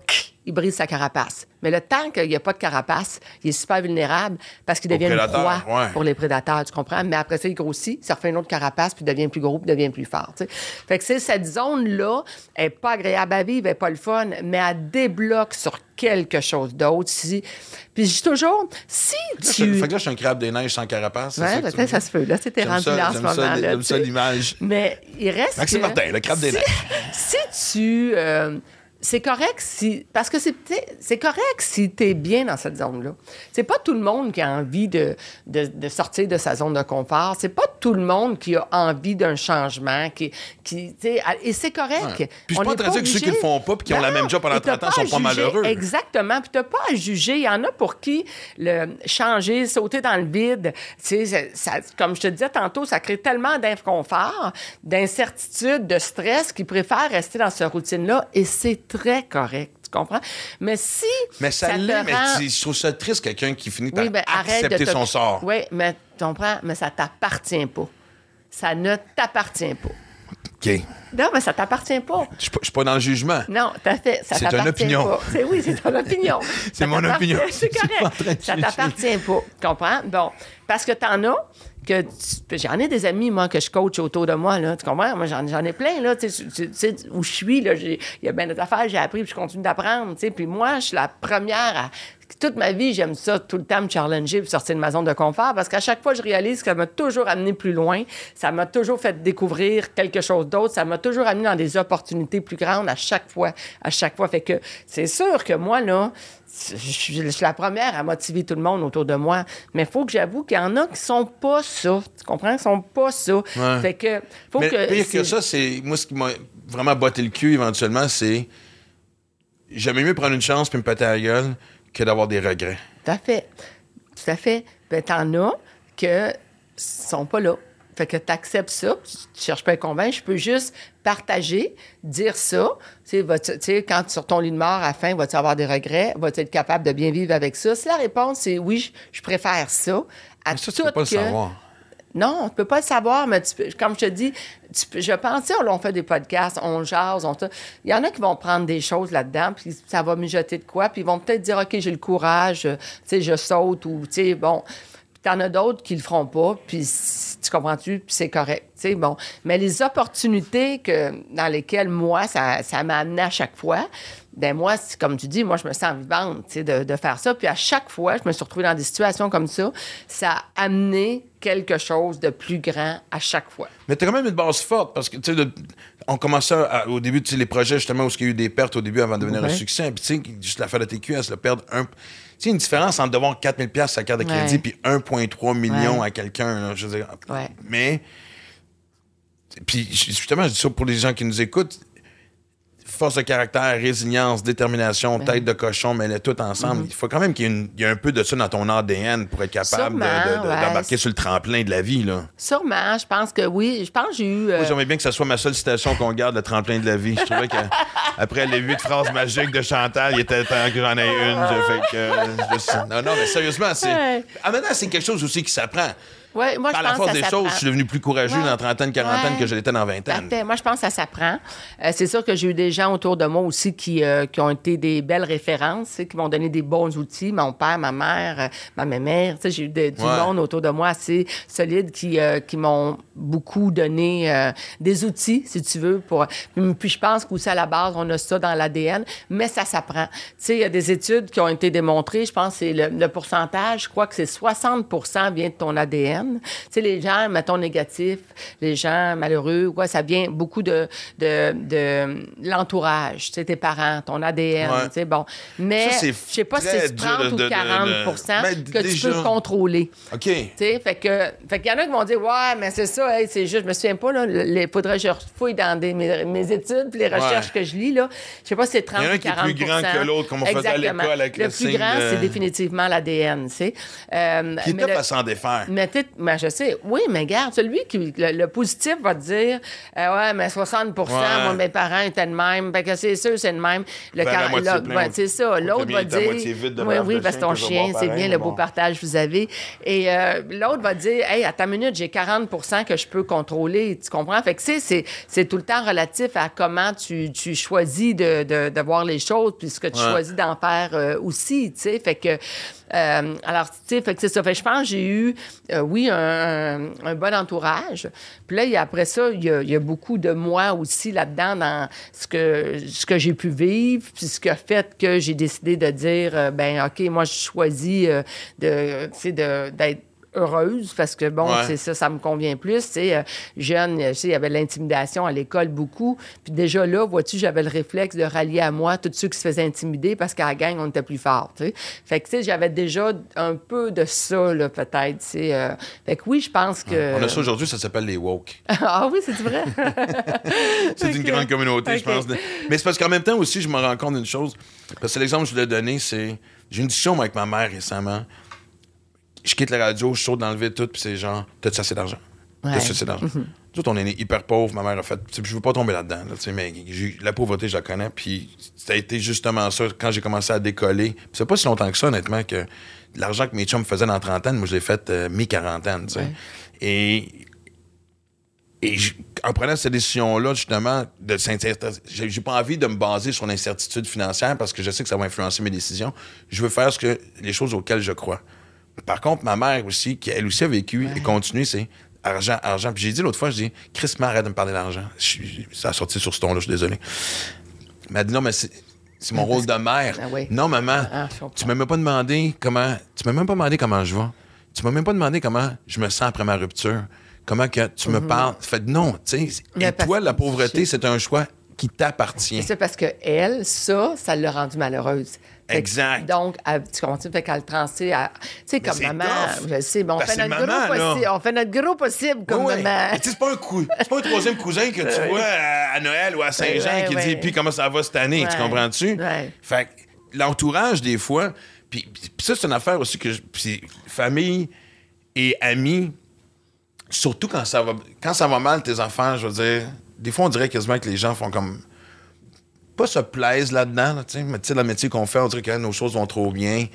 il brise sa carapace. Mais le temps qu'il n'y a pas de carapace, il est super vulnérable parce qu'il devient une proie ouais. pour les prédateurs, tu comprends? Mais après ça, il grossit, ça refait une autre carapace, puis il devient plus gros, puis il devient plus fort. tu sais. Fait que c'est cette zone-là, elle n'est pas agréable à vivre, elle n'est pas le fun, mais elle débloque sur quelque chose d'autre. Si... Puis je dis toujours, si Là, tu... Fait que là, je suis un crabe des neiges sans carapace. Ouais, ça que me ça se peut. Là, c'était rendu ça, là en ce ça, moment. là, ça l'image. Mais il reste. Maxime que- Martin, le crabe des neiges. Si tu. euh, c'est correct si. Parce que c'est correct si tu es bien dans cette zone-là. C'est pas tout le monde qui a envie de, de, de sortir de sa zone de confort. C'est pas tout le monde qui a envie d'un changement. Qui, qui, et c'est correct. Ouais. Puis je suis pas dire que ceux qui le font pas puis qui ont la même job pendant et t'as 30 ans sont pas malheureux. Exactement. Puis t'as pas à juger. Il y en a pour qui le changer, sauter dans le vide, tu sais, ça- ça- comme je te disais tantôt, ça crée tellement d'inconfort, d'incertitude, de stress qu'ils préfèrent rester dans cette routine-là et c'est très correct. Tu comprends? Mais si. Mais ça, te l'est, mais rend- je trouve ça triste quelqu'un qui finit par Oui, ben, accepter son sort. Oui, mais tu comprends? Mais ça t'appartient pas. Ça ne t'appartient pas. OK. Non, mais ça t'appartient pas. Je suis pas- je suis pas dans le jugement. Non, tout à fait. Ça C'est une t'appartient opinion. pas. C'est, oui, c'est ton opinion. C'est Ça mon opinion. C'est correct. Ça t'appartient pas. Tu comprends? Bon. Parce que t'en as j'en ai des amis moi que je coach autour de moi tu comprends? Moi j'en, ai plein là tu sais où je suis là il y a bien des affaires j'ai appris puis je continue d'apprendre puis moi je suis la première à toute ma vie j'aime ça tout le temps me challenger puis sortir de ma zone de confort parce qu'à chaque fois je réalise que ça m'a toujours amené plus loin ça m'a toujours fait découvrir quelque chose d'autre ça m'a toujours amené dans des opportunités plus grandes à chaque fois à chaque fois fait que c'est sûr que moi là je suis, la première à motiver tout le monde autour de moi. Mais il faut que j'avoue qu'il y en a qui sont pas ça. Tu comprends? Qui sont pas ça. Ouais. Fait que, faut Mais que. pire que ça, c'est. Moi, ce qui m'a vraiment botté le cul éventuellement, c'est. J'aimais mieux prendre une chance puis me péter la gueule que d'avoir des regrets. Tout à fait. Tout à fait. Ben, t'en as que sont pas là. Fait que tu acceptes ça, tu cherches pas à convaincre, je peux juste partager, dire ça. Tu sais, vas-tu- tu quand sur ton lit de mort, à la fin, vas-tu avoir des regrets? Vas-tu être capable de bien vivre avec ça? Si la réponse c'est oui, je, je préfère ça, à Mais ça, tu peux pas le que- savoir. Non, tu peux pas le savoir, mais tu comme je te dis, je pense, on fait des podcasts, on jase, on. Il y en a qui vont prendre des choses là-dedans, puis ça va mijoter de quoi, puis ils vont peut-être dire, OK, j'ai le courage, euh, tu sais, je saute, ou, tu sais, bon. Puis t'en as d'autres qui le feront pas, puis tu comprends-tu, puis c'est correct, tu sais, bon. Mais les opportunités dans lesquelles, moi, ça, ça m'a amené à chaque fois, ben moi, comme tu dis, moi, je me sens vivante, tu de, de faire ça. Puis à chaque fois, je me suis retrouvée dans des situations comme ça. Ça a amené quelque chose de plus grand à chaque fois. Mais t'as quand même une base forte parce que, tu sais, on commençait à- au début, tu sais, les projets, justement, où il y a eu des pertes au début avant de devenir un succès. Puis, tu sais, juste l'affaire de TQS, le perdre un. Tu sais, une différence entre devoir 4000$ piastres sa carte de crédit Ouais. puis 1,3 million Ouais. à quelqu'un, je veux dire. Mais. Puis, justement, je dis ça pour les gens qui nous écoutent. Force de caractère, résilience, détermination, tête de cochon, mais les tout ensemble. Il faut quand même qu'il y ait, y un peu de ça dans ton ADN pour être capable de- de- Sûrement, de- ouais. d'embarquer sur le tremplin de la vie. Là. Sûrement, je pense que oui. Je pense que j'ai eu. euh, j'aimerais bien que ce soit ma seule citation qu'on garde, le tremplin de la vie. Je trouvais qu'après les huit phrases magiques de Chantal, il était temps que j'en ai une. Je fais que. je- Non, non, mais sérieusement, c'est. Ouais. Temps, c'est quelque chose aussi qui s'apprend. Ouais, moi, Par je la pense force que des choses, je suis devenu plus courageux Ouais. dans trentaine, quarantaine Ouais. que je l'étais dans vingtaine. Parfait. Moi, je pense que ça s'apprend. Euh, c'est sûr que j'ai eu des gens autour de moi aussi qui, euh, qui ont été des belles références, qui m'ont donné des bons outils. Mon père, ma mère, euh, ma mère. J'ai eu de- du monde autour de moi assez solide qui, qui m'ont beaucoup donné des outils, si tu veux. Pour... Puis, je pense qu'aussi à la base, on a ça dans l'ADN, mais ça s'apprend. Il y a des études qui ont été démontrées. Je pense que le, le pourcentage, je crois que c'est 60% vient de ton ADN. Tu sais, les gens, mettons, négatifs, les gens malheureux, ouais, ça vient beaucoup de, de, de l'entourage, tu sais, tes parents, ton ADN, Ouais. tu sais, bon. Mais je sais pas si c'est dur 30 de- ou de- de- 40 Ben, que tu peux contrôler. OK. Tu sais, fait que, fait qu'il y en a qui vont dire, ouais, mais c'est ça, hey, c'est juste, je me souviens pas, là, il faudrait que je fouille dans des, mes, mes études puis les recherches Ouais. que je lis, là. Je sais pas si c'est 30 Il y en a ou qui est 40 plus grand que l'autre, comme on faisait à Exactement. l'école avec le plus signe grand, de- c'est définitivement l'ADN, tu sais. Euh, Qui mais le- à s'en défaire. mais, mais je sais, oui, mais regarde, celui qui, le, le positif va te dire, euh, ouais, mais 60% moi, mes parents étaient de même, fait que c'est sûr, c'est de même. Le ouais, ou- c'est ça. L'autre va dire, oui, oui, parce que ton chien, c'est bien le beau partage que vous avez. Et euh, l'autre va dire, hey, à ta minute, j'ai 40% que je peux contrôler. Tu comprends? Fait que, tu sais, c'est, c'est tout le temps relatif à comment tu, tu choisis de, de, de voir les choses, puis ce que tu Ouais. choisis d'en faire euh, aussi, tu sais. Fait que, euh, alors, tu sais, fait que c'est ça. Fait que je pense que j'ai eu, euh, oui, un, bon entourage. Puis là, après ça, il y, a, beaucoup de moi aussi là-dedans, dans ce que, ce que j'ai pu vivre, puis ce qui a fait que j'ai décidé de dire, euh, ben OK, moi, je choisis euh, de- d'être heureuse parce que bon Ouais. c'est ça ça me convient plus tu sais euh, jeune euh, tu sais il y avait l'intimidation à l'école beaucoup puis déjà là vois-tu j'avais le réflexe de rallier à moi tous ceux qui se faisaient intimider parce qu'à la gang on était plus fort tu sais fait que tu sais j'avais déjà un peu de ça là peut-être tu sais euh, fait que oui je pense que On a ça aujourd'hui, ça s'appelle les woke. ah oui c'est vrai C'est une grande communauté, je pense. Mais c'est parce qu'en même temps aussi, je me rends compte d'une chose. Parce que l'exemple que je voulais donner, c'est. J'ai une discussion avec ma mère récemment. Je quitte la radio, je saute dans le vide tout, puis c'est genre, t'as-tu assez d'argent? Ouais. T'as-tu assez d'argent? Nous autres, on est né hyper pauvre. Ma mère a fait. Je veux pas tomber là-dedans, là, tu sais, mais la pauvreté, je la connais. Puis ça a été justement ça quand j'ai commencé à décoller. C'est pas si longtemps que ça, honnêtement, que l'argent que mes chums faisaient dans trentaine, moi, je l'ai fait euh, mi-quarantaine, tu sais. Ouais. Et et en prenant cette décision-là, justement, de j'ai pas envie de me baser sur l'incertitude financière parce que je sais que ça va influencer mes décisions. Je veux faire ce que, les choses auxquelles je crois. Par contre, ma mère aussi, qui elle aussi a vécu et continue, c'est argent, argent. Puis j'ai dit l'autre fois, je dis, Chris, arrête de me parler d'argent. Ça a sorti sur ce ton-là, je suis désolé. Elle m'a dit, non, mais c'est c'est mon rôle de mère. Ah oui. Non, maman, Ah, tu m'as même pas demandé comment. Tu m'as même pas demandé comment je vais. Tu m'as même pas demandé comment je me sens après ma rupture. Comment que tu me parles. Fait non, tu sais. Toi, la pauvreté, c'est un choix qui t'appartient. c'est parce que elle ça ça l'a rendue malheureuse Exact. donc, tu comprends fait qu'elle transait à. Tu sais, comme maman, tough. je sais, mais on Ben, fait notre maman, gros possible. On fait notre gros possible comme Ouais, ouais. maman. Mais tu sais, c'est pas un cou- pas un troisième cousin que tu vois à, Noël ou à Saint-Jean Ouais, qui dit puis comment ça va cette année, tu comprends-tu? Fait que l'entourage des fois, puis ça c'est une affaire aussi que je- puis famille et amis surtout quand ça va quand ça va mal, tes enfants, je veux dire, des fois, on dirait quasiment que les gens font comme. Pas se plaisent là-dedans, là, tu sais, mais tu sais, le métier qu'on fait, on dirait que nos choses vont trop bien.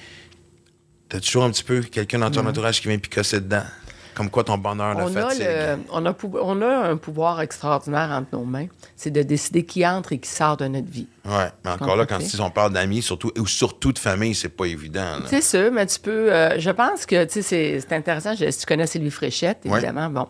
T'as toujours un petit peu quelqu'un dans ton entourage qui vient picosser dedans? Comme quoi ton bonheur, la On a, fatigue. le- on, a, on a un pouvoir extraordinaire entre nos mains. C'est de décider qui entre et qui sort de notre vie. Ouais, mais encore là, quand si on parle d'amis, surtout, ou surtout de famille, c'est pas évident. C'est sûr, mais tu peux. euh, je pense que tu sais, c'est intéressant. Je, si tu connais Sylvie Fréchette, Ouais. évidemment. Bon.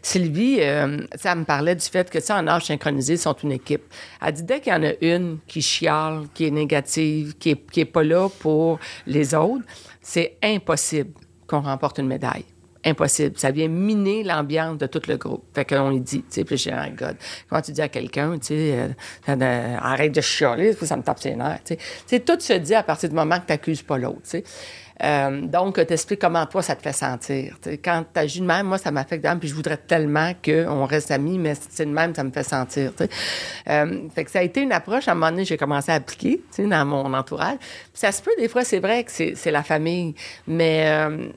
Sylvie, euh, ça me parlait du fait que, tu sais, en âge synchronisé, ils sont une équipe. Elle dit dès qu'il y en a une qui chiale, qui est négative, qui est, qui est pas là pour les autres, c'est impossible qu'on remporte une médaille. Impossible. Ça vient miner l'ambiance de tout le groupe. Fait qu'on lui dit, tu sais, puis dis, oh God, comment tu dis à quelqu'un, tu sais, euh, arrête de chialer, ça me tape ses nerfs, tu sais. Tout se dit à partir du moment que tu n'accuses pas l'autre, tu sais. Euh, donc, t'expliques comment toi, ça te fait sentir. tu sais. Quand tu agis de même, moi, ça m'affecte d'âme, puis je voudrais tellement qu'on reste amis, mais c'est de même, ça me fait sentir. Euh, fait que ça a été une approche, à un moment donné, j'ai commencé à appliquer dans mon entourage. Ça se peut, des fois, c'est vrai que c'est c'est la famille, mais... euh,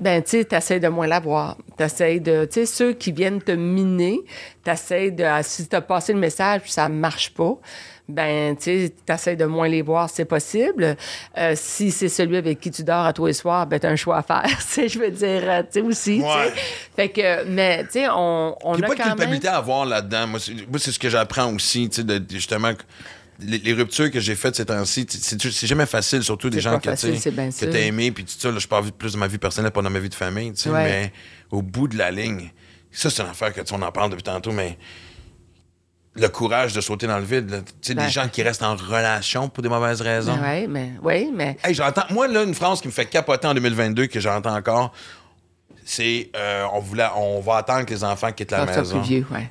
ben, tu sais, t'essayes de moins l'avoir. T'essayes de, tu sais, ceux qui viennent te miner, t'essayes de, ah, si t'as passé le message puis ça marche pas, ben, tu sais, t'essayes de moins les voir, c'est possible. Euh, si c'est celui avec qui tu dors à tous les soirs, ben, t'as un choix à faire, tu je veux dire, euh, tu sais, aussi, tu. Ouais. Fait que, mais, tu sais, on, on Il n'y a pas de même... culpabilité à avoir là-dedans. Moi, c'est ce que j'apprends aussi, tu sais, justement. Les, les ruptures que j'ai faites ces temps-ci, c'est jamais facile, surtout des gens que tu t'as aimé, puis tout ça, là, je parle plus de ma vie personnelle, pas de ma vie de famille, tu sais, Ouais. mais au bout de la ligne, ça, c'est une affaire que, on en parle depuis tantôt, mais le courage de sauter dans le vide, là. tu sais, Ouais. des gens qui restent en relation pour des mauvaises raisons. Oui, mais, oui, mais... Hey, j'entends. Moi, là, une phrase qui me fait capoter en 2022 que j'entends encore, c'est euh, on, voulait, on va attendre que les enfants quittent la maison. plus vieux, ouais.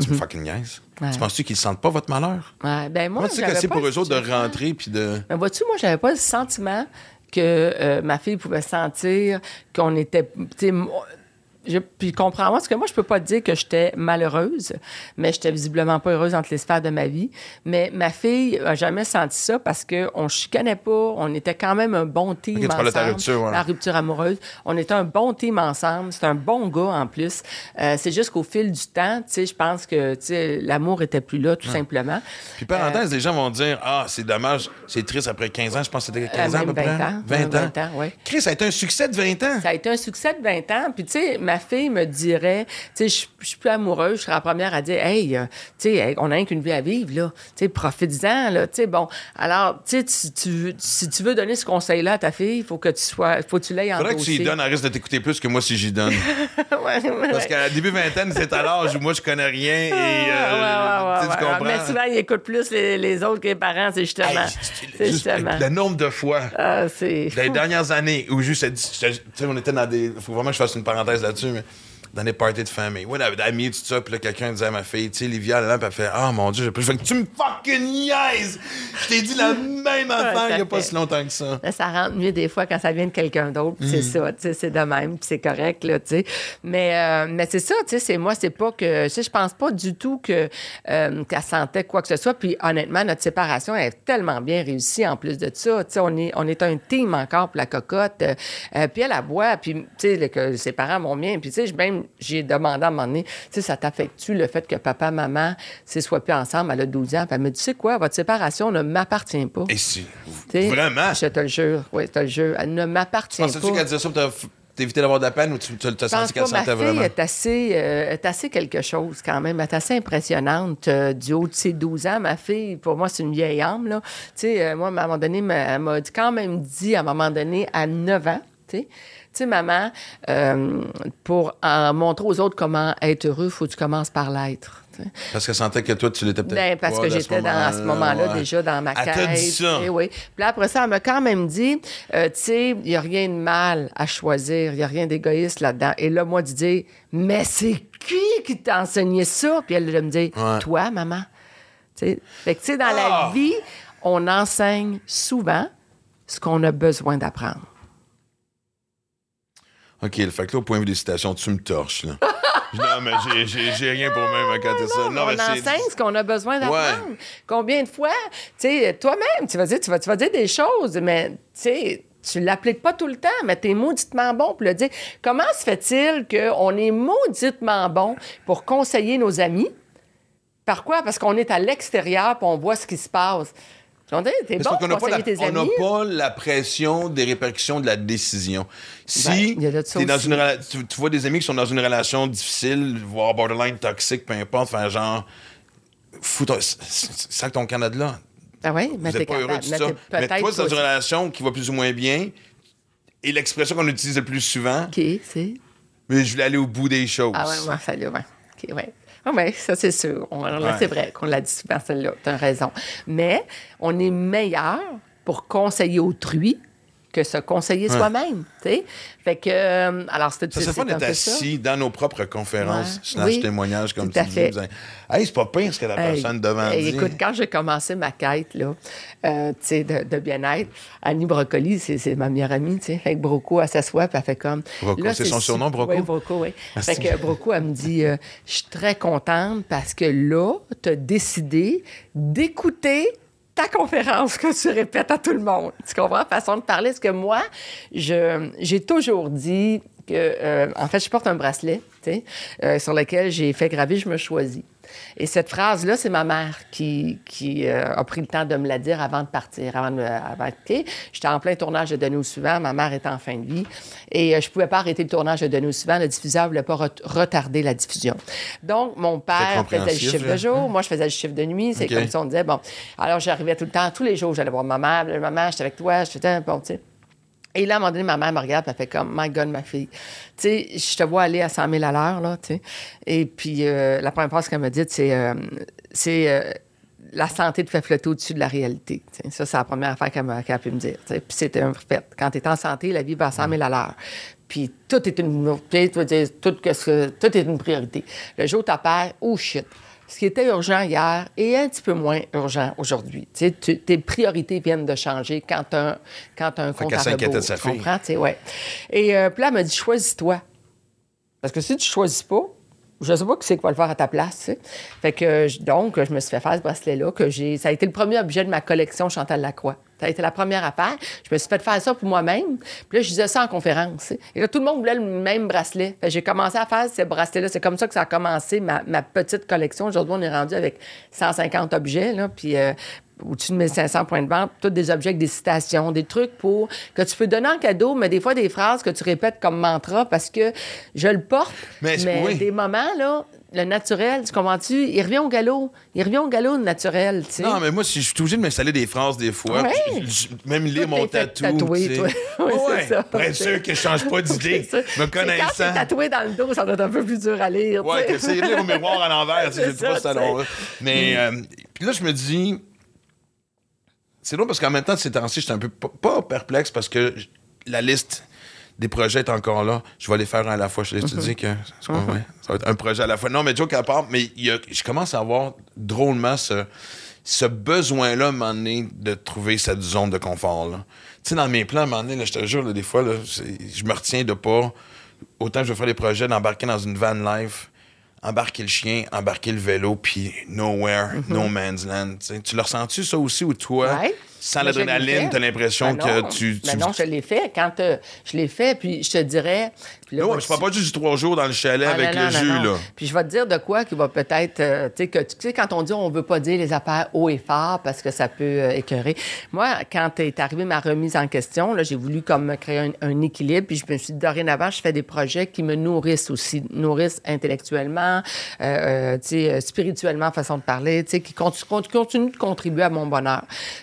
Tu me fucking niaises. Ouais. Tu penses-tu qu'ils sentent pas votre malheur? Ouais, ben moi, Moi, tu sais que c'est pour eux autres de rentrer puis de. Mais vois-tu, moi, j'avais pas le sentiment que euh, ma fille pouvait sentir qu'on était. Moi, Je, puis comprends-moi, parce que moi, je peux pas te dire que j'étais malheureuse, mais j'étais visiblement pas heureuse entre les sphères de ma vie. Mais ma fille a jamais senti ça parce qu'on chicanait pas, on était quand même un bon team Ok, tu parles ensemble. de ta rupture, ouais. La rupture amoureuse. On était un bon team ensemble. C'est un bon gars en plus. Euh, c'est juste qu'au fil du temps, tu sais, je pense que tu sais, l'amour était plus là, tout simplement. Puis parenthèse, les gens vont dire Ah, c'est dommage, c'est triste après 15 ans. Je pense que c'était 15 Euh, ans à peu même près. 20 ans. 20 ans. 20 ans, ouais. Chris, ça a été un succès de 20 ans. Ça a été un succès de 20 ans. Puis, tu sais, ma fille me dirait, tu sais, je je suis plus amoureuse, je serais la première à dire, hey, euh, tu sais, on a rien qu'une vie à vivre, là. Tu sais, profites-en, là. Tu sais, bon. Alors, tu sais, tu- si tu veux donner ce conseil-là à ta fille, il faut que tu sois, faut que tu l'aies Faudrait que tu lui donnes, elle risque de t'écouter plus que moi si j'y donne. Ouais, ouais. Parce qu'à début vingtaine, c'est à l'âge où moi je connais rien et. euh, Ah, ouais, ouais, tu comprends? Mais souvent, ils écoutent plus les, les autres que les parents, c'est justement. Hey, juste justement. le nombre de fois. Ah, les dernières années où juste, tu sais, on était dans des. Faut vraiment que je fasse une parenthèse là-dessus, mais dans des parties de famille. Ouais, d'amis, tout ça, puis là, quelqu'un disait à ma fille, tu sais, Livia, là, puis elle fait, ah mon Dieu, j'ai pas. Je fais, tu me fucking niaises! Je t'ai dit la même affaire il y a pas si longtemps que ça. Là, ça rentre mieux des fois quand ça vient de quelqu'un d'autre. Mm. C'est ça, tu sais, c'est de même, puis c'est correct, là, tu sais. Mais, euh, mais c'est ça, tu sais, c'est moi, c'est pas que... Tu sais, je pense pas du tout que euh, qu'elle sentait quoi que ce soit. Puis honnêtement, notre séparation est tellement bien réussie en plus de ça. Tu sais, on est, on est un team encore pour la cocotte. Euh, puis elle, elle boit, puis, tu sais, que ses parents vont bien. Puis, tu sais, même, j'ai demandé à un moment donné, tu sais, ça t'affecte-tu le fait que papa, maman, ne soient plus ensemble? Elle a 12 ans. Puis elle me dit, tu sais quoi, votre séparation ne m'appartient pas. Et si. Tu sais, Vraiment? Je te le jure. Oui, je te le jure. Elle ne m'appartient pas. Pensais-tu qu'elle disait ça pour te- t'éviter d'avoir de la peine ou tu tu- pense senti qu'elle sentait fille vraiment? est assez, euh, est assez quelque chose quand même. Elle est assez impressionnante euh, du haut de ses 12 ans. Ma fille, pour moi, c'est une vieille âme. Là. Euh, moi, à un moment donné, elle m'a quand même dit, à un moment donné, à 9 ans, tu sais, sais, maman, euh, pour en montrer aux autres comment être heureux, il faut que tu commences par l'être. tu. Parce qu'elle sentait que toi, tu l'étais peut-être. Ben, parce que j'étais dans à ce moment-là ouais. déjà dans ma Elle quête. dit ça. Et oui. Puis là, après ça, elle m'a quand même dit, euh, tu sais, il n'y a rien de mal à choisir, il n'y a rien d'égoïste là-dedans. Et là, moi, de dire, mais c'est qui qui t'a enseigné ça? Puis elle de me Ouais. toi, maman. Tu sais, fait que, tu sais, dans Ah! la vie, on enseigne souvent ce qu'on a besoin d'apprendre. OK, le fait que là, au point de vue des citations, tu me torches, là. non, mais j'ai- rien pour même à côté de ça. Non, on mais enseigne ce qu'on a besoin d'apprendre. Ouais. Combien de fois, tu sais, toi-même, tu vas dire, tu vas, tu vas dire des choses, mais tu sais, Tu l'appliques pas tout le temps, mais tu es mauditement bon pour le dire. Comment se fait-il qu'on est mauditement bon pour conseiller nos amis? Par quoi? Parce qu'on est à l'extérieur et on voit ce qui se passe. On dit, t'es bon parce qu'on n'a pas, la- pas pression des répercussions de la décision. Ben, Si ça t'es dans une tu, tu vois des amis qui sont dans une relation difficile, voire borderline toxique, peu importe, enfin genre, fous ton, sac ton Canada là. Ah oui, mais t'es pas heureux de ça. Mais toi, c'est dans une relation qui va plus ou moins bien. Et l'expression qu'on utilise le plus souvent, OK, c'est... mais je voulais aller au bout des choses. Ah ouais, ouais, ça là, ouais. OK, ouais. Ah ouais, ça c'est sûr. Ouais. C'est vrai qu'on l'a dit souvent, celle-là. T'as raison. Mais on est meilleur pour conseiller autrui que se conseiller soi-même. Fait que... euh, alors, Ça fun c'est un d'être assis dans nos propres conférences, Ouais. slash Oui, témoignages, comme tu dis. fait. vous avez- Hey, c'est pas pire ce que la Hey, personne devant hey, dit. Écoute, quand j'ai commencé ma quête là, euh, de, de bien-être, Annie Brocoli, c'est ma meilleure amie, tu sais. Fait que Broco, elle s'assoit, puis elle fait comme... Broco, c'est son su- surnom, Broco? Oui, Broco, oui. Merci. Fait que Broco, elle me dit, euh, je suis très contente parce que là, tu as décidé d'écouter ta conférence que tu répètes à tout le monde. Tu comprends? Façon de parler. Parce que moi, j'ai toujours dit que, euh, en fait, je porte un bracelet, euh, sur lequel j'ai fait graver Je me choisis. Et cette phrase-là, c'est ma mère qui, qui euh, a pris le temps de me la dire avant de partir, avant de avant de quitter. J'étais en plein tournage de Denis suivant, ma mère était en fin de vie, et euh, je pouvais pas arrêter le tournage de Denis suivant. Le diffuseur ne voulait pas ret- retarder la diffusion. Donc, mon père faisait le chiffre là. de jour, moi, je faisais le chiffre de nuit. C'est comme ça, on disait, bon. Alors, j'arrivais tout le temps, tous les jours, j'allais voir ma mère, maman, j'étais avec toi, je faisais, bon, tu sais. Et là, à un moment donné, ma mère me regarde, elle fait comme, My God, ma fille. Tu sais, je te vois aller à 100 000 à l'heure, là, tu sais. Et puis, euh, la première phrase qu'elle m'a dite, c'est, euh, c'est, euh, la santé te fait flotter au-dessus de la réalité. Ça, c'est la première affaire qu'elle, m'a- a pu me dire. Puis c'était un fait. Quand tu es en santé, la vie va à 100 000 à l'heure. Puis tout est une, tu tout, tout est une priorité. Le jour où tu oh shit. Ce qui était urgent hier est un petit peu moins urgent aujourd'hui. Tu sais, tu- tes priorités viennent de changer quand tu as, quand un compte qu'elle à rebours. de sa tu fille. comprends? Tu sais, ouais. Et euh, puis là, elle m'a dit, choisis-toi. Parce que si tu choisis pas, je sais pas qui c'est qui va le faire à ta place. Fait que donc, je me suis fait faire ce bracelet-là. que j'ai. Ça a été le premier objet de ma collection Chantal Lacroix. Ça a été la première affaire. Je me suis fait faire ça pour moi-même. Puis là, je disais ça en conférence. Et là, tout le monde voulait le même bracelet. J'ai commencé à faire ce bracelet-là. C'est comme ça que ça a commencé, ma, ma petite collection. Aujourd'hui, on est rendu avec 150 objets. Là, puis euh, au-dessus de 1500 points de vente, tous des objets avec des citations, des trucs pour que tu peux donner en cadeau, mais des fois des phrases que tu répètes comme mantra parce que je le porte, Mais mais, oui. des moments, là, le naturel, tu comprends-tu? Il revient au galop. Il revient au galop, le naturel, tu sais. Non, mais moi, je suis obligé de m'installer des phrases des fois, Ouais. je- je- même lire mon tatou. sais. toi. Oui, c'est ouais, ça. pour être sûr que je change pas d'idée. Me Quand connaissant. c'est tatoué dans le dos, ça doit être un peu plus dur à lire. sais. que c'est lire au miroir à l'envers, sais, j'ai pas ça. Mais, euh, puis là, je me dis, c'est drôle parce qu'en même temps, ces temps-ci, j'étais un peu pas, perplexe parce que la liste des projets est encore là. Je vais les faire un à la fois. Je te dis que c'est pas vrai. ça va être un projet à la fois. Non, mais joke à part, mais y a- je commence à avoir drôlement ce, ce besoin-là, à un moment donné, de trouver cette zone de confort. Tu sais, dans mes plans, à un moment donné, là, je te jure, là, des fois, là, je me retiens de pas. Autant je veux faire des projets d'embarquer dans une van life, embarquer le chien, embarquer le vélo, puis nowhere, no man's land. tu le ressens-tu, ça aussi, ou toi? Ouais. Sans l'adrénaline, fait. t'as l'impression Ben que tu. tu... Ben non, je l'ai fait. Quand euh, je l'ai fait, puis je te dirais. puis là, Non, moi, je parle pas juste du trois jours dans le chalet Ah, avec non, le non, jus, non, là. Puis je vais te dire de quoi qui va peut-être. euh, tu sais, tu quand on dit on veut pas dire les affaires haut et fort parce que ça peut euh, écœurer. Moi, quand est arrivée ma remise en question, là, j'ai voulu comme me créer un, un équilibre. Puis je me suis dit, dorénavant, je fais des projets qui me nourrissent aussi, nourrissent intellectuellement, euh, tu sais, spirituellement, façon de parler, tu sais, qui conti- conti- continuent de contribuer à mon bonheur.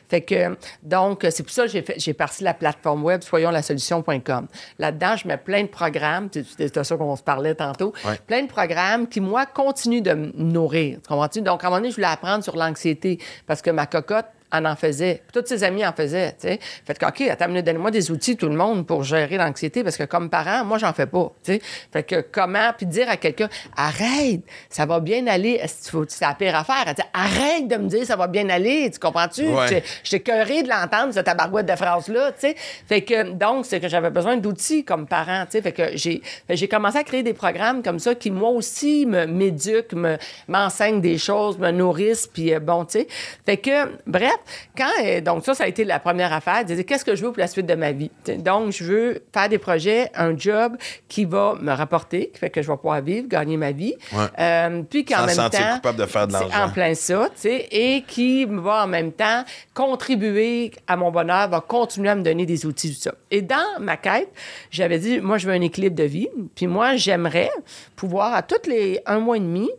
Fait que, donc, c'est pour ça que j'ai fait- j'ai parti la plateforme web soyonslasolution.com. Là-dedans, je mets plein de programmes. C'était ça qu'on se parlait tantôt. Ouais. Plein de programmes qui, moi, continuent de me nourrir. Tu comprends-tu? Donc, à un moment donné, je voulais apprendre sur l'anxiété parce que ma cocotte, en en faisait. Puis tous ses amis en faisaient, tu sais. Fait que, OK, attends, une donne-moi des outils, tout le monde, pour gérer l'anxiété, parce que comme parent, moi, j'en fais pas, tu sais. Fait que comment, puis dire à quelqu'un, arrête, ça va bien aller. C'est la pire affaire. Elle dit, arrête de me dire, ça va bien aller, tu comprends-tu? Ouais. J'étais- cœurée de l'entendre, cette tabarouette de phrase-là, tu sais. Fait que, donc, c'est que j'avais besoin d'outils comme parent, tu sais. Fait que j'ai j'ai commencé à créer des programmes comme ça qui, moi aussi, m'éduquent, me- m'enseignent des choses, me nourrissent, puis euh, bon, tu sais. Fait que, bref, quand, euh, donc ça, ça a été la première affaire. Elle disait, qu'est-ce que je veux pour la suite de ma vie? Donc, je veux faire des projets, un job qui va me rapporter, qui fait que je vais pouvoir vivre, gagner ma vie. Ouais. Euh, puis qu'en même temps. coupable de faire de l'argent. En plein ça, tu sais, et qui va en même temps contribuer à mon bonheur, va continuer à me donner des outils, tout ça. Et dans ma quête, j'avais dit, moi, je veux un équilibre de vie, puis moi, j'aimerais pouvoir, à tous les un mois et demi,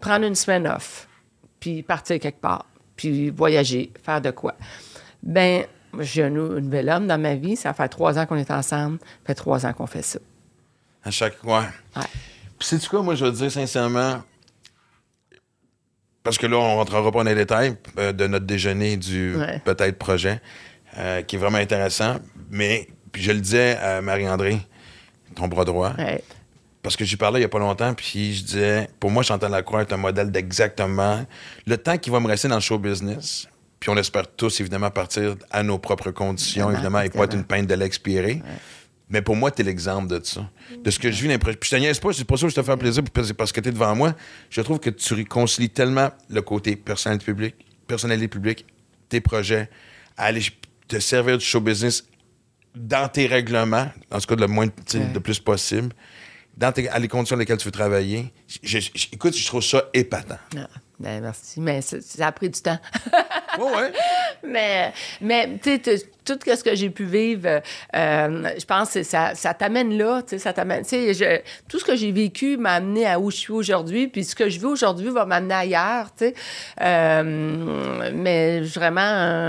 prendre une semaine off, puis partir quelque part, puis voyager, faire de quoi. Ben, j'ai un, un nouvel homme dans ma vie, ça fait trois ans qu'on est ensemble, ça fait trois ans qu'on fait ça. À chaque. Ouais. Ouais. Puis, sais-tu quoi, moi, je veux dire sincèrement, parce que là, on rentrera pas dans les détails euh, de notre déjeuner du Ouais. peut-être projet, euh, qui est vraiment intéressant. Mais, puis je le disais à Marie-André, ton bras droit, Ouais. Parce que j'y parlais il y a pas longtemps, puis je disais, pour moi, Chantal Lacroix est un modèle d'exactement le temps qui va me rester dans le show business. Puis on espère tous, évidemment, partir à nos propres conditions, Évidemment, évidemment, et pas être une peinte de l'expirer. Mais pour moi, tu es l'exemple de ça. De ce que je vis l'impression. Puis je te niaise pas, c'est pas ça que je te fais plaisir, puis c'est parce que tu es devant moi. Je trouve que tu réconcilies tellement le côté personnalité publique, personnalité publique, tes projets, aller te servir du show business dans tes règlements, en tout cas le moins, Ouais. le plus possible, dans tes- à les conditions dans lesquelles tu veux travailler. Je- je- je- écoute, je trouve ça épatant. Ah, ben merci, mais ça, ça a pris du temps. Ouais, ouais. Mais, mais tu sais, tout ce que j'ai pu vivre, euh, je pense que ça, ça t'amène là, tu sais, ça t'amène. Tu sais, je- tout ce que j'ai vécu m'a amené à où je suis aujourd'hui, puis ce que je vis aujourd'hui va m'amener ailleurs, tu sais. Euh, mais vraiment,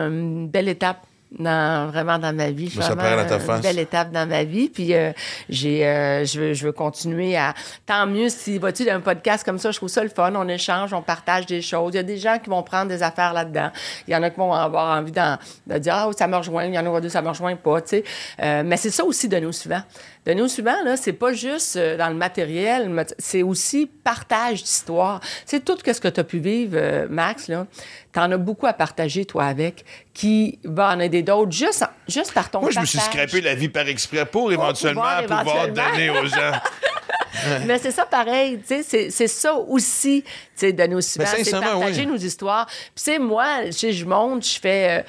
une belle étape. Dans, vraiment dans ma vie. Ça Vraiment, dans ta une face. belle étape dans ma vie. Puis euh, j'ai, euh, je, veux, je veux continuer à. Tant mieux si vas-tu d'un podcast comme ça, je trouve ça le fun. On échange, on partage des choses. Il y a des gens qui vont prendre des affaires là-dedans. Il y en a qui vont avoir envie d'en- de dire Ah, ça me rejoint. Il y en a d'autres, ça me rejoint pas. tu sais. Euh, mais c'est ça aussi de nous suivants. De nous suivants, là, c'est pas juste euh, dans le matériel, c'est aussi partage d'histoire. C'est tout ce que tu as pu vivre, euh, Max, là. Tu en as beaucoup à partager, toi, avec, qui va en aider d'autres juste, en- juste par ton Moi, je me suis scrappé la vie par exprès pour éventuellement pouvoir pouvoir, éventuellement. donner aux gens. Mais c'est ça pareil, tu sais, c'est- ça aussi, sais, de nos suivants, c'est partager oui. nos histoires. Puis sais, moi, sais, je monte, je fais, euh,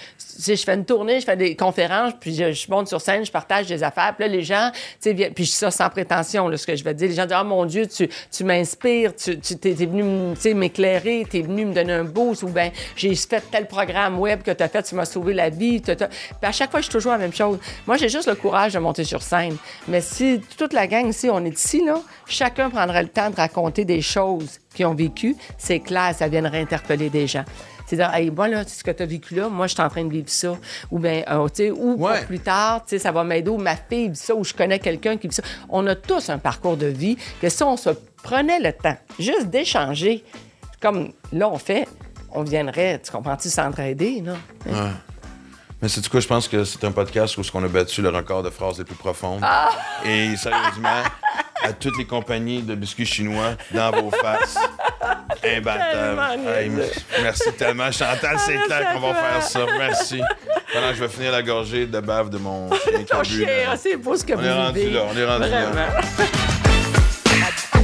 je fais une tournée, je fais des conférences, puis je, je monte sur scène, je partage des affaires. Puis là, les gens, tu sais, viennent- puis ça sans prétention, là, ce que je vais dire. Les gens disent, oh mon Dieu, tu, tu m'inspires, tu, tu t'es, t'es venu, tu sais, m'éclairer, t'es venu me donner un boost, ou bien j'ai fait tel programme web que t'as fait, tu m'as sauvé la vie. t'as- t'as- Puis à chaque fois, je suis toujours la même chose. Moi, j'ai juste le courage de monter sur scène. Mais si toute la gang ici, on est ici, là, chacun prendrait le temps de raconter des choses qu'ils ont vécues, c'est clair, ça viendrait interpeller des gens. C'est-à-dire, hey, moi, là, ce que tu as vécu là, moi, je suis en train de vivre ça. Ou bien, euh, tu sais, ou Ouais. plus tard, tu sais, ça va m'aider, ou ma fille vit ça, ou je connais quelqu'un qui vit ça. On a tous un parcours de vie que si on se prenait le temps juste d'échanger, comme là, on fait, on viendrait, tu comprends-tu, s'entraider, là? Mais c'est du coup, je pense que c'est un podcast où on a battu le record de phrases les plus profondes. Ah! Et sérieusement, à toutes les compagnies de biscuits chinois, dans vos faces, Hey, niaiseux. merci tellement, Chantal, c'est merci clair qu'on va faire ça. Merci. Pendant que je vais finir la gorgée de bave de mon chien Ton chien, c'est beau ce que On vous est rendu là, on est rendu là.